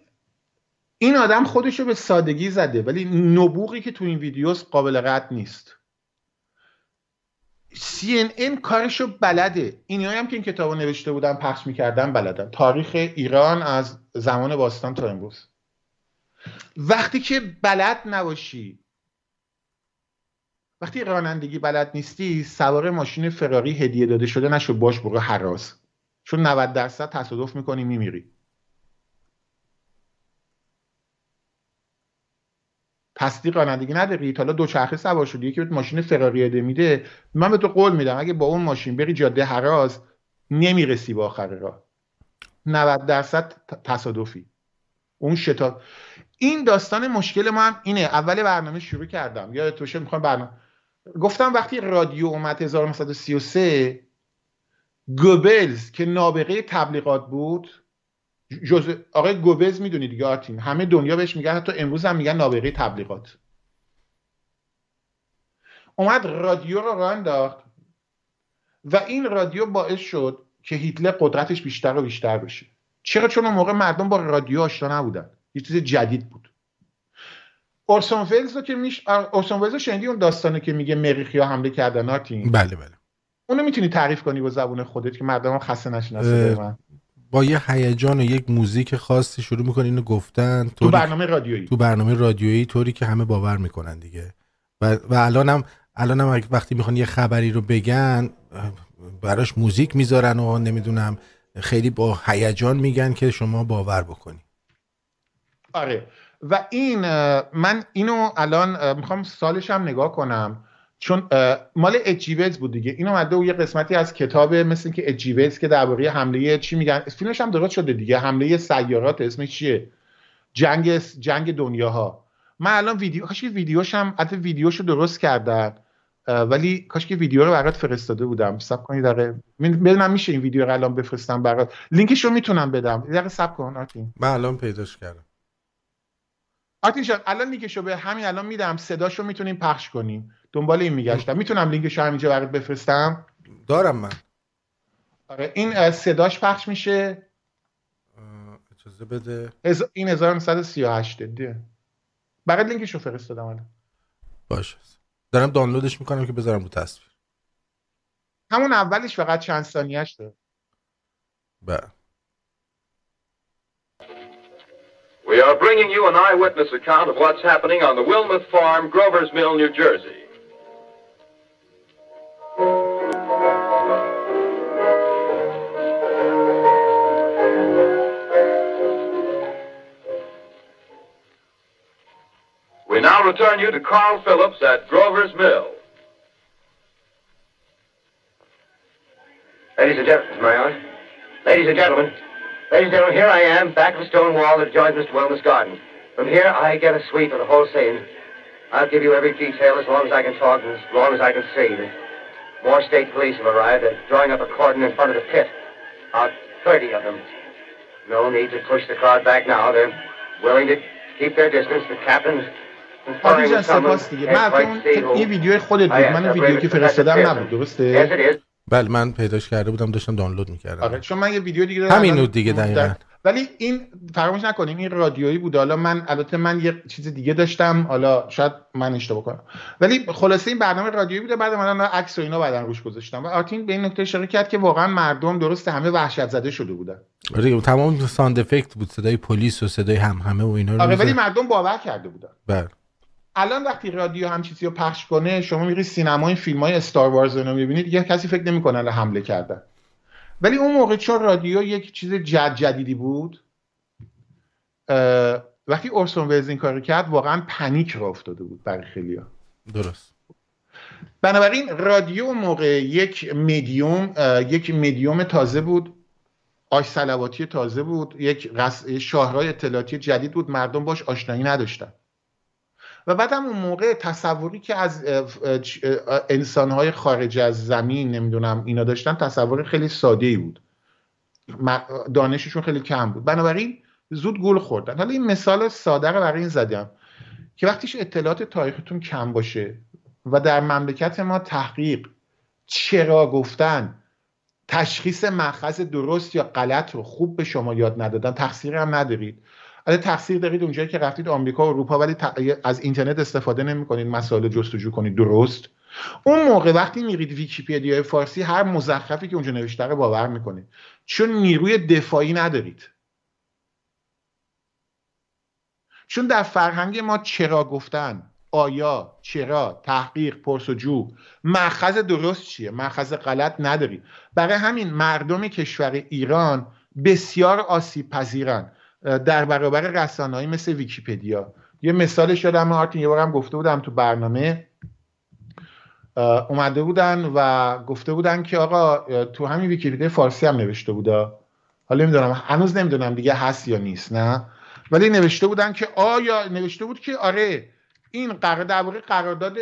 این آدم خودشو به سادگی زده ولی نبوغی که تو این ویدیوس قابل رد نیست CNN کارشو بلده اینایی هم که این کتابو نوشته بودن پخش می‌کردن بلدن تاریخ ایران از زمان باستان تا امروز وقتی که بلد نباشی وقتی رانندگی بلد نیستی سوار ماشین فراری هدیه داده شده نشو باش برو حراس. چون 90 درصد تصادف می‌کنی میمیری. تصدیق رانندگی نداری. حالا دو چرخه سوار شدی یکی بهت ماشین فراری هدیه میده. من به تو قول میدم اگه با اون ماشین بری جاده حراس نمی‌رسی به آخر راه. 90 درصد تصادفی. اون شتا این داستان مشکل ما هم اینه. اول برنامه شروع کردم. یا توشه می‌خوام برنامه گفتم وقتی رادیو اومد 1933 گوبلز که نابغه تبلیغات بود جز آقای گوبلز می‌دونی دیگه آرتین همه دنیا بهش میگن حتی امروز هم میگن نابغه تبلیغات. اومد رادیو رو راه انداخت و این رادیو باعث شد که هیتلر قدرتش بیشتر و بیشتر بشه. چرا؟ چون اون موقع مردم با رادیو آشنا نبودن. یه چیز جدید بود. اورسون ولز رو که میش اورسون ولز شنیدی اون داستانه که میگه مریخیا حمله کردن آرتین؟ بله بله. اونو می‌تونی تعریف کنی با زبون خودت که مردم خسته نشن من. با یه هیجان و یک موزیک خاصی شروع می‌کنی اینو گفتن تو برنامه رادیویی. تو برنامه رادیویی طوری که همه باور می‌کنن دیگه. و, و الانم الانم وقتی می‌خوان یه خبری رو بگن براش موزیک می‌ذارن و نمی‌دونم خیلی با هیجان میگن که شما باور بکنی. آره. و این من اینو الان می‌خوام سالش هم نگاه کنم. چون مال اچ جی ولز بود دیگه. این اومده و یه قسمتی از کتاب مثل که اچ جی ولز که درباره حمله چی میگن. فیلمش هم درست شده دیگه. حمله سیارات اسمش چیه؟ جنگ جنگ دنیاها. من الان ویدیو کاش ویدیوش هم حتی ویدیوشو درست کردن. ولی کاش که ویدیو رو برات فرستاده بودم. صبر کنید دقیقه. من میشه این ویدیو رو الان بفرستم برات. لینکش رو می‌تونم بدم. دقیقه صبر کن آرتین. من الان پیداش کردم. آرتین شد الان لینکش رو به همین الان میدم. صداش رو می‌تونیم پخش کنیم. دنبال این میگشتم. می‌تونم لینکش رو همینجا برات بفرستم؟ دارم من. آره این صداش پخش میشه. اجازه بده. از... این 1938 دیگه برای لینکش رو فرستادم الان. باشه. دارم دانلودش می‌کنم که بذارم رو تصویر. همون اولش فقط چند ثانیهش داره. بله. We are bringing you an eyewitness account of what's happening on the Wilmuth Farm, Grover's Mill, New Jersey. We now return you to Carl Phillips at Grover's Mill. Ladies and gentlemen, Marion. Ladies and gentlemen. Ladies and gentlemen, here I am, back of a stone wall that adjoins Mr. Wellness garden. From here, I get a sweep of the whole scene. I'll give you every detail as long as I can talk and as long as I can see. The more state police have arrived. They're drawing up a cordon in front of the pit. About 30 of them. No need to push the crowd back now. They're willing to keep their distance. The captain's آدی جان سپاس دیگه من اون این ویدیو خودت بود من ویدیو که فرستادم نبود درسته بله من پیداش کرده بودم داشتم دانلود می‌کردم. آره چون من یه ویدیو دیگه دارم همین دیگه دقیقاً. ولی این فراموش نکنیم این رادیویی بود. حالا من البته من یه چیز دیگه داشتم. حالا شاید من اشتباه کنم. ولی خلاصه این برنامه رادیویی بوده. بعد من عکس و اینا بعدن روش گذاشتم. و آرتین به این نکته اشاره کرد که واقعا مردم درست همه وحشت زده شده بودن. آره تمام ساند افکت بود. صدای پلیس و صدای هم همه و اینا رو آره ولی مردم باور کرده بودن. بله. الان وقتی رادیو هم چیزی رو پخش کنه شما میری سینما این فیلم های استار وارز رو می‌بینید دیگه کسی فکر نمی‌کنه الان حمله کردن ولی اون موقع چون رادیو یک چیز جد جدیدی بود وقتی اورسون ولز این کار کرد واقعا پنیک را افتاده بود برای خیلیا درست. بنابراین رادیو موقع یک مدیوم یک مدیوم تازه بود. آش سلواتی تازه بود. یک شاهرای اطلاعاتی جدید بود. مردم باش آشنایی نداشتن. و بعدم اون موقع تصوری که از انسانهای خارج از زمین نمی‌دونم اینا داشتن تصور خیلی ساده ای بود دانششون خیلی کم بود. بنابراین زود گول خوردن. حالا این مثال ساده رو برای این زدم که وقتیش اطلاعات تاریختون کم باشه و در مملکت ما تحقیق چرا گفتن تشخیص مخص درست یا غلط رو خوب به شما یاد ندادن تقصیر هم ندارید. آره تقصیر دارید اونجایی که رفتید آمریکا و اروپا ولی از اینترنت استفاده نمی‌کنید مسائل جستجو کنید درست. اون موقع وقتی میرید ویکیپدیای فارسی هر مزخرفی که اونجا نوشته رو باور می‌کنید. چون نیروی دفاعی ندارید. چون در فرهنگ ما چرا گفتن؟ آیا چرا تحقیق پرسجو؟ مخز درست چیه؟ مخز غلط نداری. برای همین مردم کشور ایران بسیار آسیب پذیرن. در برابر رسانه‌ای مثل ویکیپدیا. یه مثالش یادم آرتین یه بارم گفته بودم تو برنامه اومده بودن و گفته بودن که آقا تو همین ویکیپدیا فارسی هم نوشته بودا. حالا نمی‌دونم هنوز نمی‌دونم دیگه هست یا نیست نه؟ ولی نوشته بودن که آیا نوشته بود که آره این قرار درباره قرارداد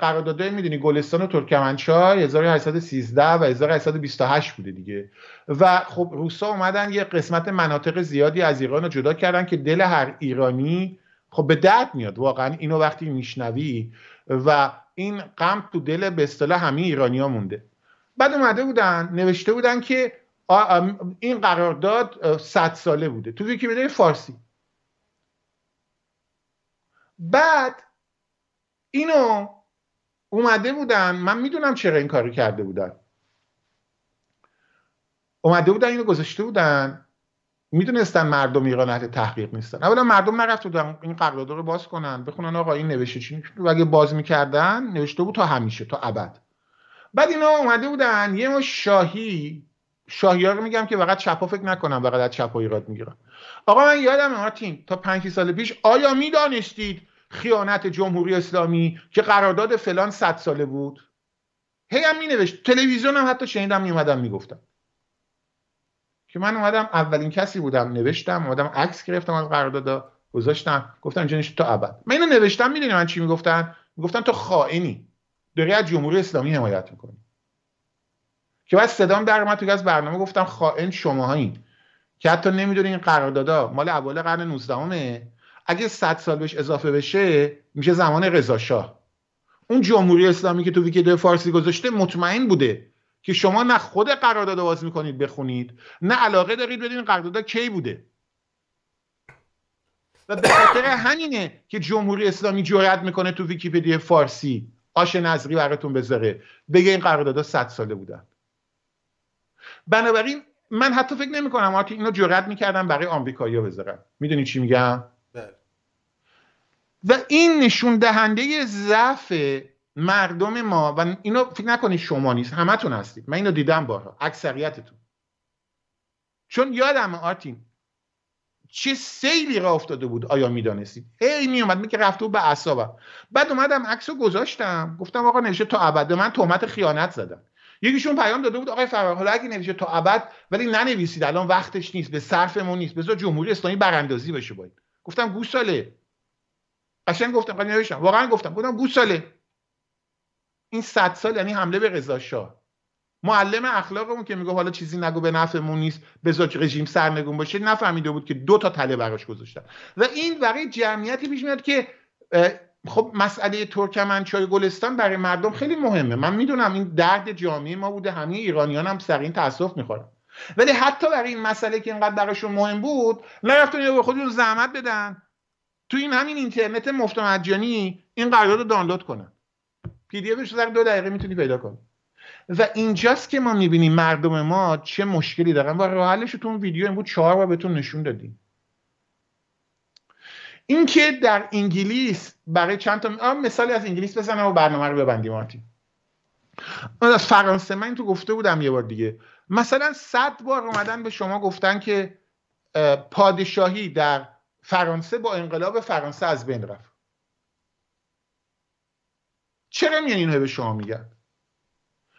قراردادهای می‌دونی گلستان و ترکمنچای 1813 و 1828 بوده دیگه. و خب روسا اومدن یه قسمت مناطق زیادی از ایران رو جدا کردن که دل هر ایرانی خب به درد میاد. واقعا اینو وقتی میشنوی و این غم تو دل به اصطلاح همه ایرانیا مونده. بعد اومده بودن نوشته بودن که این قرارداد 100 ساله بوده. تو ویکی‌پدیا فارسی. بعد اینو اومده بودن من می‌دونم چرا این کارو کرده بودن. اومده بودن اینو گذاشته بودن. می‌دونستن مردم ایران اهل تحقیق نیستن. اولا مردم نرفته بودن این قرارداد رو باز کنن. بخونن آقا این نوشته چی و اگه باز می‌کردن نوشته بود تا همیشه تا ابد. بعد اینا اومده بودن. یه ما شاهی شاهی رو میگم که فقط چپا فکر نکنم فقط از چپا ایراد می‌گیرن. آقا من یادم مارتین تا پنج سال پیش آیا می‌دانستید خیانت جمهوری اسلامی که قرارداد فلان صد ساله بود. هی هم می نوشت تلویزیون هم حتی شنیدم می اومدم می‌گفتم. که من اومدم اولین کسی بودم نوشتم اومدم عکس گرفتم از قرارداد گذاشتم. گفتم اینجا تا ابد. من اینو نوشتم می‌دونی من چی می‌گفتن می‌گفتن تو خائنی. داری از جمهوری اسلامی حمایت می‌کنی. که بعد صدام در اومد تو از برنامه گفتم خائن شماهایی. که حتی نمی‌دونی این قراردادا مال اول قرن 19 اگه 100 سال بهش اضافه بشه میشه زمان رضا شاه. اون جمهوری اسلامی که تو ویکیدو فارسی گذاشته مطمئن بوده که شما نه خود قرارداد باز می‌کنید بخونید نه علاقه دارید بدین قرارداد کی بوده. و به خاطر همینه که جمهوری اسلامی جرأت می‌کنه تو ویکیپدیا فارسی آش نظری براتون بذاره بگه این قراردادها 100 ساله بودن. بنابراین من حتی فکر نمی کنم که اینو جرأت می‌کردم برای آمریکایی‌ها بذارم. می‌دونی چی میگم. و این نشون دهنده ضعف مردم ما و اینو فکر نکنید شما نیست همتون هستید. من اینو دیدم بارها. اکثریتتون. چون یادم آرتین چه سیلی را افتاده بود آیا می‌دانستید؟ هی میومد می که رفته بود به اعصابم. بعد اومدم عکس رو گذاشتم. گفتم آقا نوشته تا ابد. من تهمت خیانت زدم یکیشون پیام داده بود آقای فرار حالا اگه نوشته تا ابد ولی ننویسید الان وقتش نیست به صرفمون نیست. بذار جمهوری اسلامی براندازی بشه باید گفتم گوساله. قشنگ گفتم قشنگ نوشتم. واقعا گفتم. گفتم گوساله. این صد سال یعنی حمله به رضا شاه. معلم اخلاقمون که میگه حالا چیزی نگو به نفعمون نیست بذار رژیم سرنگون باشه. نفهمیده بود که دو تا تله براش گذاشتن. و این برای جمعیتی پیش میاد که خب مسئله ترکمنچای گلستان برای مردم خیلی مهمه. من می‌دونم این درد جامعه ما بوده. همه ایرانیان هم سر این تاسف می‌خورن. ولی حتی برای این مسئله که اینقدر براشون مهم بود نرفتن به خودشون زحمت بدن. تو این همین اینترنت مفت مجانی این قرارداد رو دانلود کنن پی دی افش دو دقیقه می‌تونی پیدا کنی. و اینجاست که ما می‌بینیم مردم ما چه مشکلی دارن و راه حلش تو اون ویدیو بود چهار بار بهتون نشون دادیم. اینکه در انگلیس برای چند تا مثالی از انگلیس بزنم و برنامه رو ببندیم آرتی از فرانسه من تو گفته بودم یه بار دیگه. مثلا صد بار اومدن به شما گفتن که پادشاهی در فرانسه با انقلاب فرانسه از بین رفت. چرا میان اینو به شما میگن؟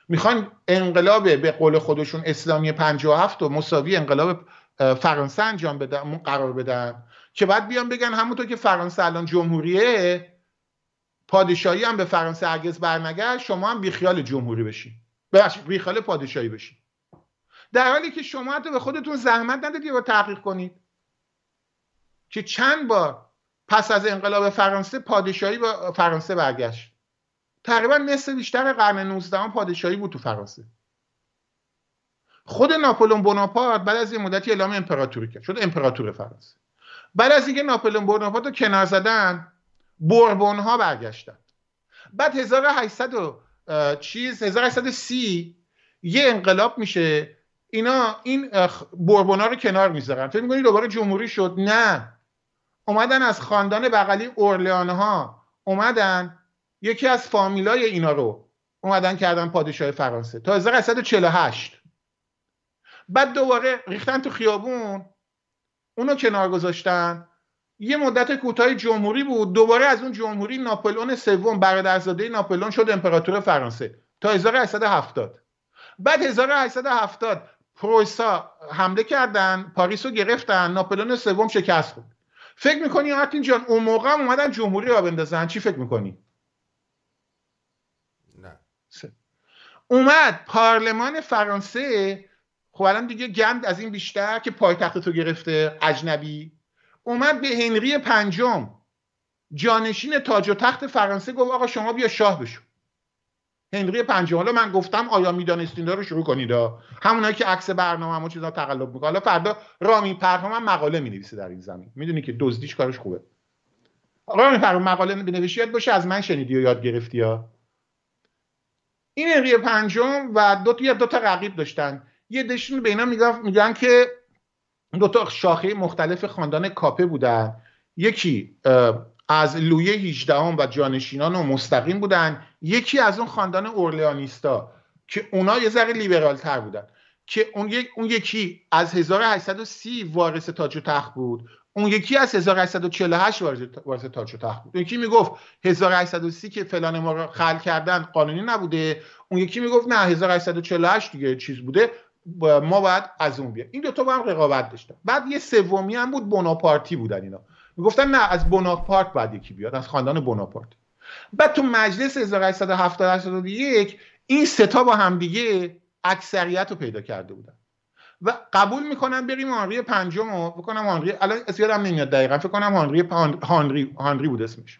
می‌خوان انقلاب به قول خودشون اسلامی 57 و مساوی انقلاب فرانسه انجام بدن قرار بدن. که بعد بیان بگن همونطور که فرانسه الان جمهوریه پادشاهی هم به فرانسه هرگز برنگشت شما هم بیخیال جمهوری بشین. بیخیال پادشاهی بشین. در حالی که شما حتی به خودتون زحمت ندادید و تحقیق کنید. که چند بار پس از انقلاب فرانسه پادشاهی به فرانسه برگشت. تقریبا نصف بیشتر قرن 19 پادشاهی بود تو فرانسه. خود ناپلون بوناپارت بعد از یه مدتی اعلام امپراتوری کرد. شد امپراتور فرانسه. بعد از اینکه ناپلون بوناپارت رو کنار زدن بوربون ها برگشتن. بعد 1800 چیز 1830 یه انقلاب میشه. اینا این بوربون ها رو کنار می‌ذارن. فکر می‌کنی دوباره جمهوری شد؟ نه. اومدن از خاندان بغلی اورلیان ها اومدن یکی از فامیلای اینا رو اومدن کردن پادشاه فرانسه تا 1848 بعد دوباره ریختن تو خیابون اونو کنار گذاشتن. یه مدت کوتاه جمهوری بود. دوباره از اون جمهوری ناپلئون سوم برادرزاده ناپلئون شد امپراتور فرانسه تا 1870 بعد 1870 پروسا حمله کردن پاریس رو گرفتن ناپلئون سوم شکست خورد. فکر می‌کنی آرتین جان اون موقع هم اومدن جمهوری را بندازن؟ چی فکر می‌کنی؟ نه. اومد پارلمان فرانسه. خب الان دیگه گند از این بیشتر که پایتخت تو گرفته اجنبی. اومد به هنری پنجم. جانشین تاج و تخت فرانسه گفت آقا شما بیا شاه بشو. هنری پنجم حالا من گفتم آیا می‌دانستین رو شروع کنید؟ همونایی که عکس برنامه و چیزا تقلب می‌کنه حالا فردا رامی پرهام هم مقاله می‌نویسه در این زمین. می‌دونی که دزدیش کارش خوبه. رامی پرهام مقاله بنویسی یاد باشه از من شنیدی و یاد گرفتی ها. این هنری پنجم و دو تا دو تا رقیب داشتن. یه دشون به اینا میگن که دو تا شاخه مختلف خاندان کاپه بودن. یکی از لویه 18 و جانشینان و مستقیم بودن. یکی از اون خاندان اورلیانیستا که اونا یه ذره لیبرال تر بودن. که اون, اون یکی از 1830 وارث تاج و تخت بود. اون یکی از 1848 وارث تاج و تخت بود. یکی می‌گفت 1830 که فلان ما رو خل کردن قانونی نبوده. اون یکی می‌گفت نه 1848 دیگه چیز بوده. ما باید از اون بیا این دوتا با هم رقابت داشتن. بعد یه سومی هم بود بوناپارتی بودن اینا. می‌گفتن نه از بوناپارت باید یکی بیاد از خاندان بوناپارت. بعد تو مجلس 1870 این ستا با همدیگه اکثریت رو پیدا کرده بودن. و قبول می‌کنن بریم هانری پنجم رو. بکنم هانری الان یادم نمیاد دقیقا. فکر کنم هانری هانری هانری بود اسمش.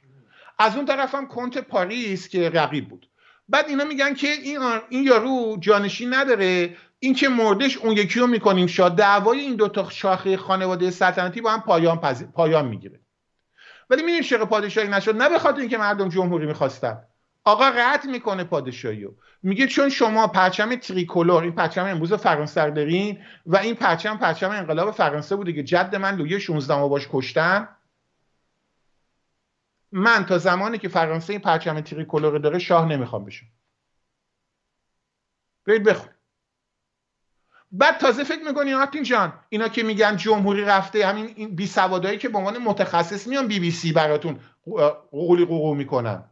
از اون طرف هم کنت پاریس که رقیب بود. بعد اینا میگن که این این یارو جانشین نداره. این که مردش اون یکی رو می‌کنیم شاد دعوای این دو تا شاخه خانواده سلطنتی با هم پایان پایان می‌گیره. ولی می‌دونید چرا پادشاهی نشد نه به خاطر اینکه مردم جمهوری می‌خواستن. آقا قطع می‌کنه پادشاهی رو میگه چون شما پرچم تریکولور این پرچم امروز فرانسه دارین و این پرچم پرچم انقلاب فرانسه بوده که جد من لویه 16 باش کشتن. من تا زمانی که فرانسه این پرچم tricolor داره شاه نمی‌خوام بشم. برید بخون. بعد تازه فکر می‌کنی آرتین جان اینا که میگن جمهوری رفته همین این بی سوادایی که به عنوان متخصص میان بی بی سی براتون قوقولی قوقو می‌کنن.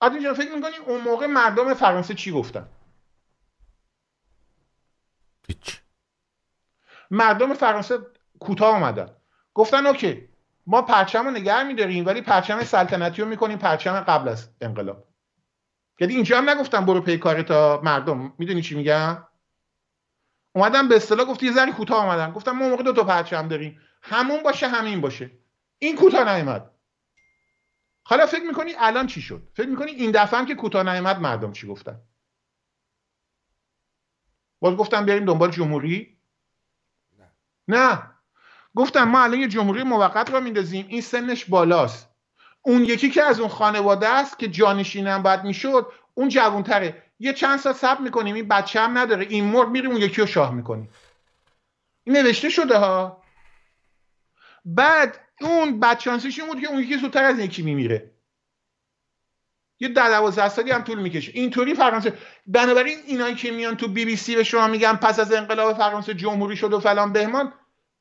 آرتین جان فکر می‌کنی اون موقع مردم فرانسه چی گفتن؟ هیچ. مردم فرانسه کوتاه آمدن گفتن اوکی ما پرچم رو نگه میداریم ولی پرچم سلطنتی رو می‌کنیم پرچم قبل از انقلاب. یعنی اینجا هم نگفتم برو پی کار تا مردم می‌دونی چی میگم اومدم به اصطلاح گفت یه ذره کوتاه آمدن گفتم ما موقع دو تا پرچم داریم. همون باشه همین باشه. این کوتاه نیومد. حالا فکر می‌کنی الان چی شد؟ فکر می‌کنی این دفعه هم که کوتاه نیومد مردم چی گفتن؟ باز گفتم بریم دنبال جمهوری؟ نه. نه. گفتم ما الان یه جمهوری موقت را میندازیم. این سنش بالاست. اون یکی که از اون خانواده است که جانشینم باید می‌شد اون جوانتره. یه چند سال صبر می‌کنیم این بچه هم نداره. این مرد میریم اون یکی رو شاه می‌کنیم این نوشته شده ها. بعد اون بدشانسیش این بود که اون یکی زودتر از یکی میمیره. یه در دوازده سالی هم طول می‌کشه. اینطوری فرانسه بنابراین اینایی که میان تو بی بی سی به شما میگن پس از انقلاب فرانسه جمهوری شد و فلان بهمان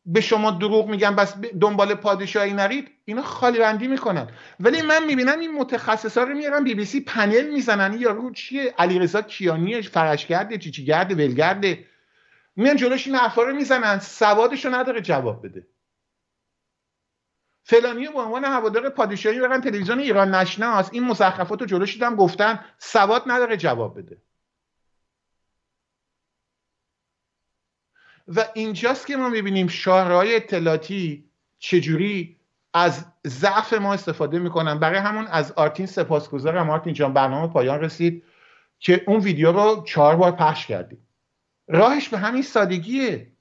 به شما دروغ میگن بس دنبال پادشاهی نرید اینا خالی بندی می‌کنن. ولی من می‌بینم این متخصصا رو میارن بی بی سی پنل می‌زنن. یارو چیه؟ علیرضا کیانی فرشگرد چیچیگرد ولگرد میان جلوش این حرفا رو می‌زنن. سوادشو نداره جواب بده. فلانی به عنوان هوادار پادشاهی برن تلویزیون ایران نشناس. این مزخرفات رو جلوش دیدم گفتن سواد نداره جواب بده. و اینجاست که ما می‌بینیم شاهرهای اطلاعاتی چجوری از ضعف ما استفاده می‌کنن. برای همون از آرتین سپاسگزارم. آرتین جان برنامه پایان رسید که اون ویدیو رو چهار بار پخش کردیم. راهش به همین سادگیه.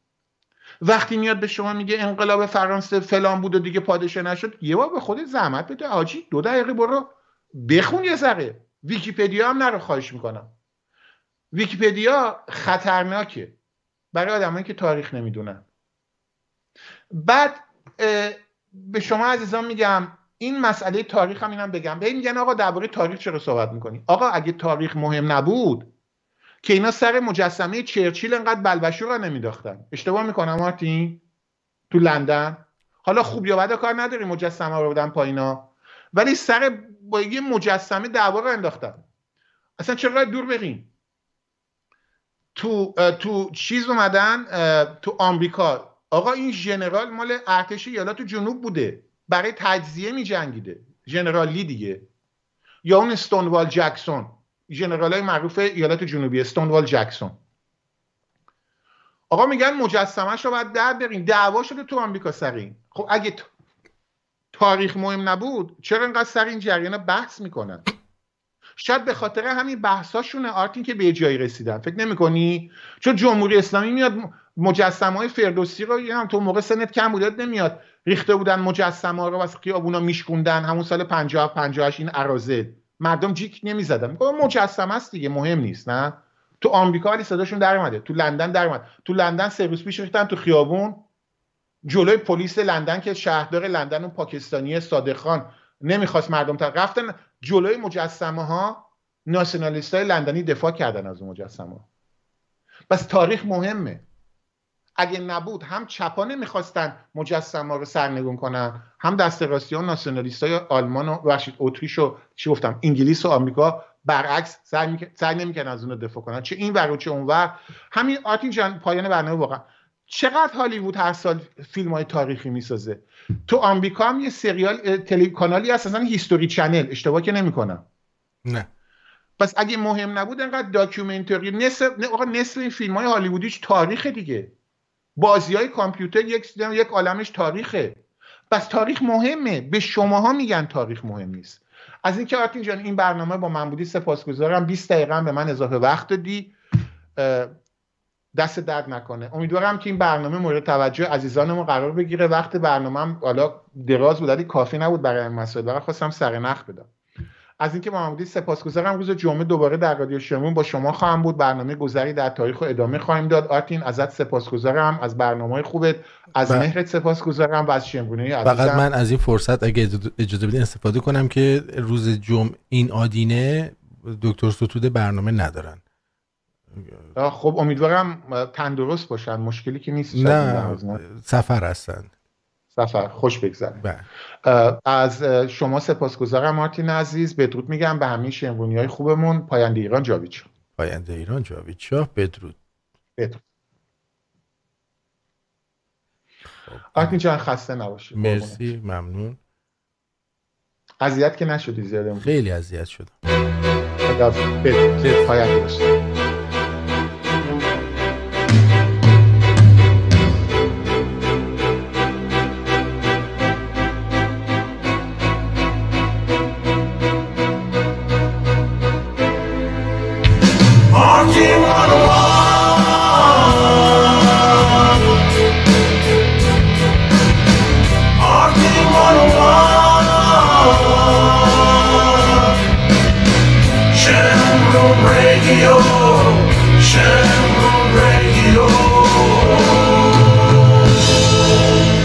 وقتی میاد به شما میگه انقلاب فرانسه فلان بود و دیگه پادشاه نشد یه بار به خودت زحمت بده. آجی دو دقیقه برو بخون یه ذره. ویکیپدیا هم نرو خواهش می‌کنم. ویکیپدیا خطرناکه. برای آدمایی که تاریخ نمی‌دونن. بعد به شما عزیزان میگم این مسئله تاریخ هم اینم بگم. به میگن آقا درباره تاریخ چرا صحبت می‌کنی؟ آقا اگه تاریخ مهم نبود که اینا سر مجسمه چرچیل انقدر بلبشو را نمیداختن. اشتباه می‌کنم مارتین؟ تو لندن؟ حالا خوب یا بد کار نداری مجسمه رو بدن پایینا ولی سر با یه مجسمه دعوا رو انداختن. اصلا چرا دور بریم؟ تو تو چیز اومدن تو آمریکا. آقا این ژنرال مال ارتش ایالات جنوب بوده. برای تجزیه می جنگیده ژنرال لی دیگه. یا اون استونوال جکسون. ژنرال های معروف ایالات جنوبی استونوال جکسون. آقا میگن مجسمهش رو باید در بریم دعوا شده تو آمریکا سر خب اگه تاریخ مهم نبود چرا اینقدر سر این جریان بحث می‌کنن؟ شاید به خاطر همین بحثاشونه آرتین که به جایی رسیدن. فکر نمی‌کنی؟ چون جمهوری اسلامی میاد مجسمه های فردوسی رو هم تو موقع سنت کم بودت نمیاد. ریخته بودن مجسمه رو واسه خیابونا میشکوندن. همون سال 50 58 این ارازه مردم جیک نمی‌زدن. میگه مجسمه است دیگه مهم نیست نه؟ تو آمریکا ولی صداشون در اومده. تو لندن در اومد تو لندن روز پیش ریختن تو خیابون. جلوی پلیس لندن که شهردار لندن اون پاکستانی صادق خان نمی‌خواست مردم تا رفتن. جلوی مجسمه ها ناسیونالیست های لندنی دفاع کردن از اون مجسمه بس تاریخ مهمه. اگه نبود هم چپا نمی‌خواستن مجسمه رو سرنگون کنن هم دست راستی ها ناسیونالیست های آلمان و ببخشید اتریش و چی گفتم انگلیس و آمریکا برعکس سعی نمی‌کنن از اون دفاع کنن. چه این ور و چه اون ور. همین آرتین جان پایان برنامه واقعا. چقدر هالیوود هر سال فیلم های تاریخی می‌سازه؟ تو آمریکا هم یه سریال تلی کانالی هست اصلا History Channel اشتباه که نمی‌کنم. نه. پس اگه مهم نبود انقدر documentary نصف آقا نصف این فیلم های هالیوودیش تاریخ دیگه. بازی های کامپیوتر یک یک عالمش تاریخه. پس تاریخ مهمه. به شماها میگن تاریخ مهم نیست. از اینکه آرتین جان این برنامه با من بودی سپاسگزارم. 20 دقیقه به من اضافه وقت دادی. دست درد نکنه. امیدوارم که این برنامه مورد توجه عزیزانمون قرار بگیره. وقت برنامه هم حالا دراز بود ولی کافی نبود برای این مسائل. خواستم سر نخ بدم. از اینکه با من سپاسگزارم. روز جمعه دوباره در رادیو شمرون با شما خواهم بود. برنامه گذری در تاریخ و ادامه خواهیم داد. آرتین ازت سپاسگزارم. از برنامه خوبت. از ب... مهرت سپاسگزارم. و از شمرونه فقط من از این فرصت اگه اجازه بدین استفاده کنم که روز جمعه این آدینه دکتر ستوده برنامه ندارن. خب امیدوارم تندرست باشن. مشکلی که نیست نه سفر هستن. سفر خوش بگذره بله. از شما سپاسگزارم مارتین عزیز. بدرود میگم به همین شنوونی های خوبمون. پاینده ایران جاوید شاه. پاینده ایران جاوید شاه. بدرود. بدرود. آرتین جان خسته نباشید مرسی ممنون. اذیت که نشدی زیاده خیلی اذیت شدم. بدرود. پاینده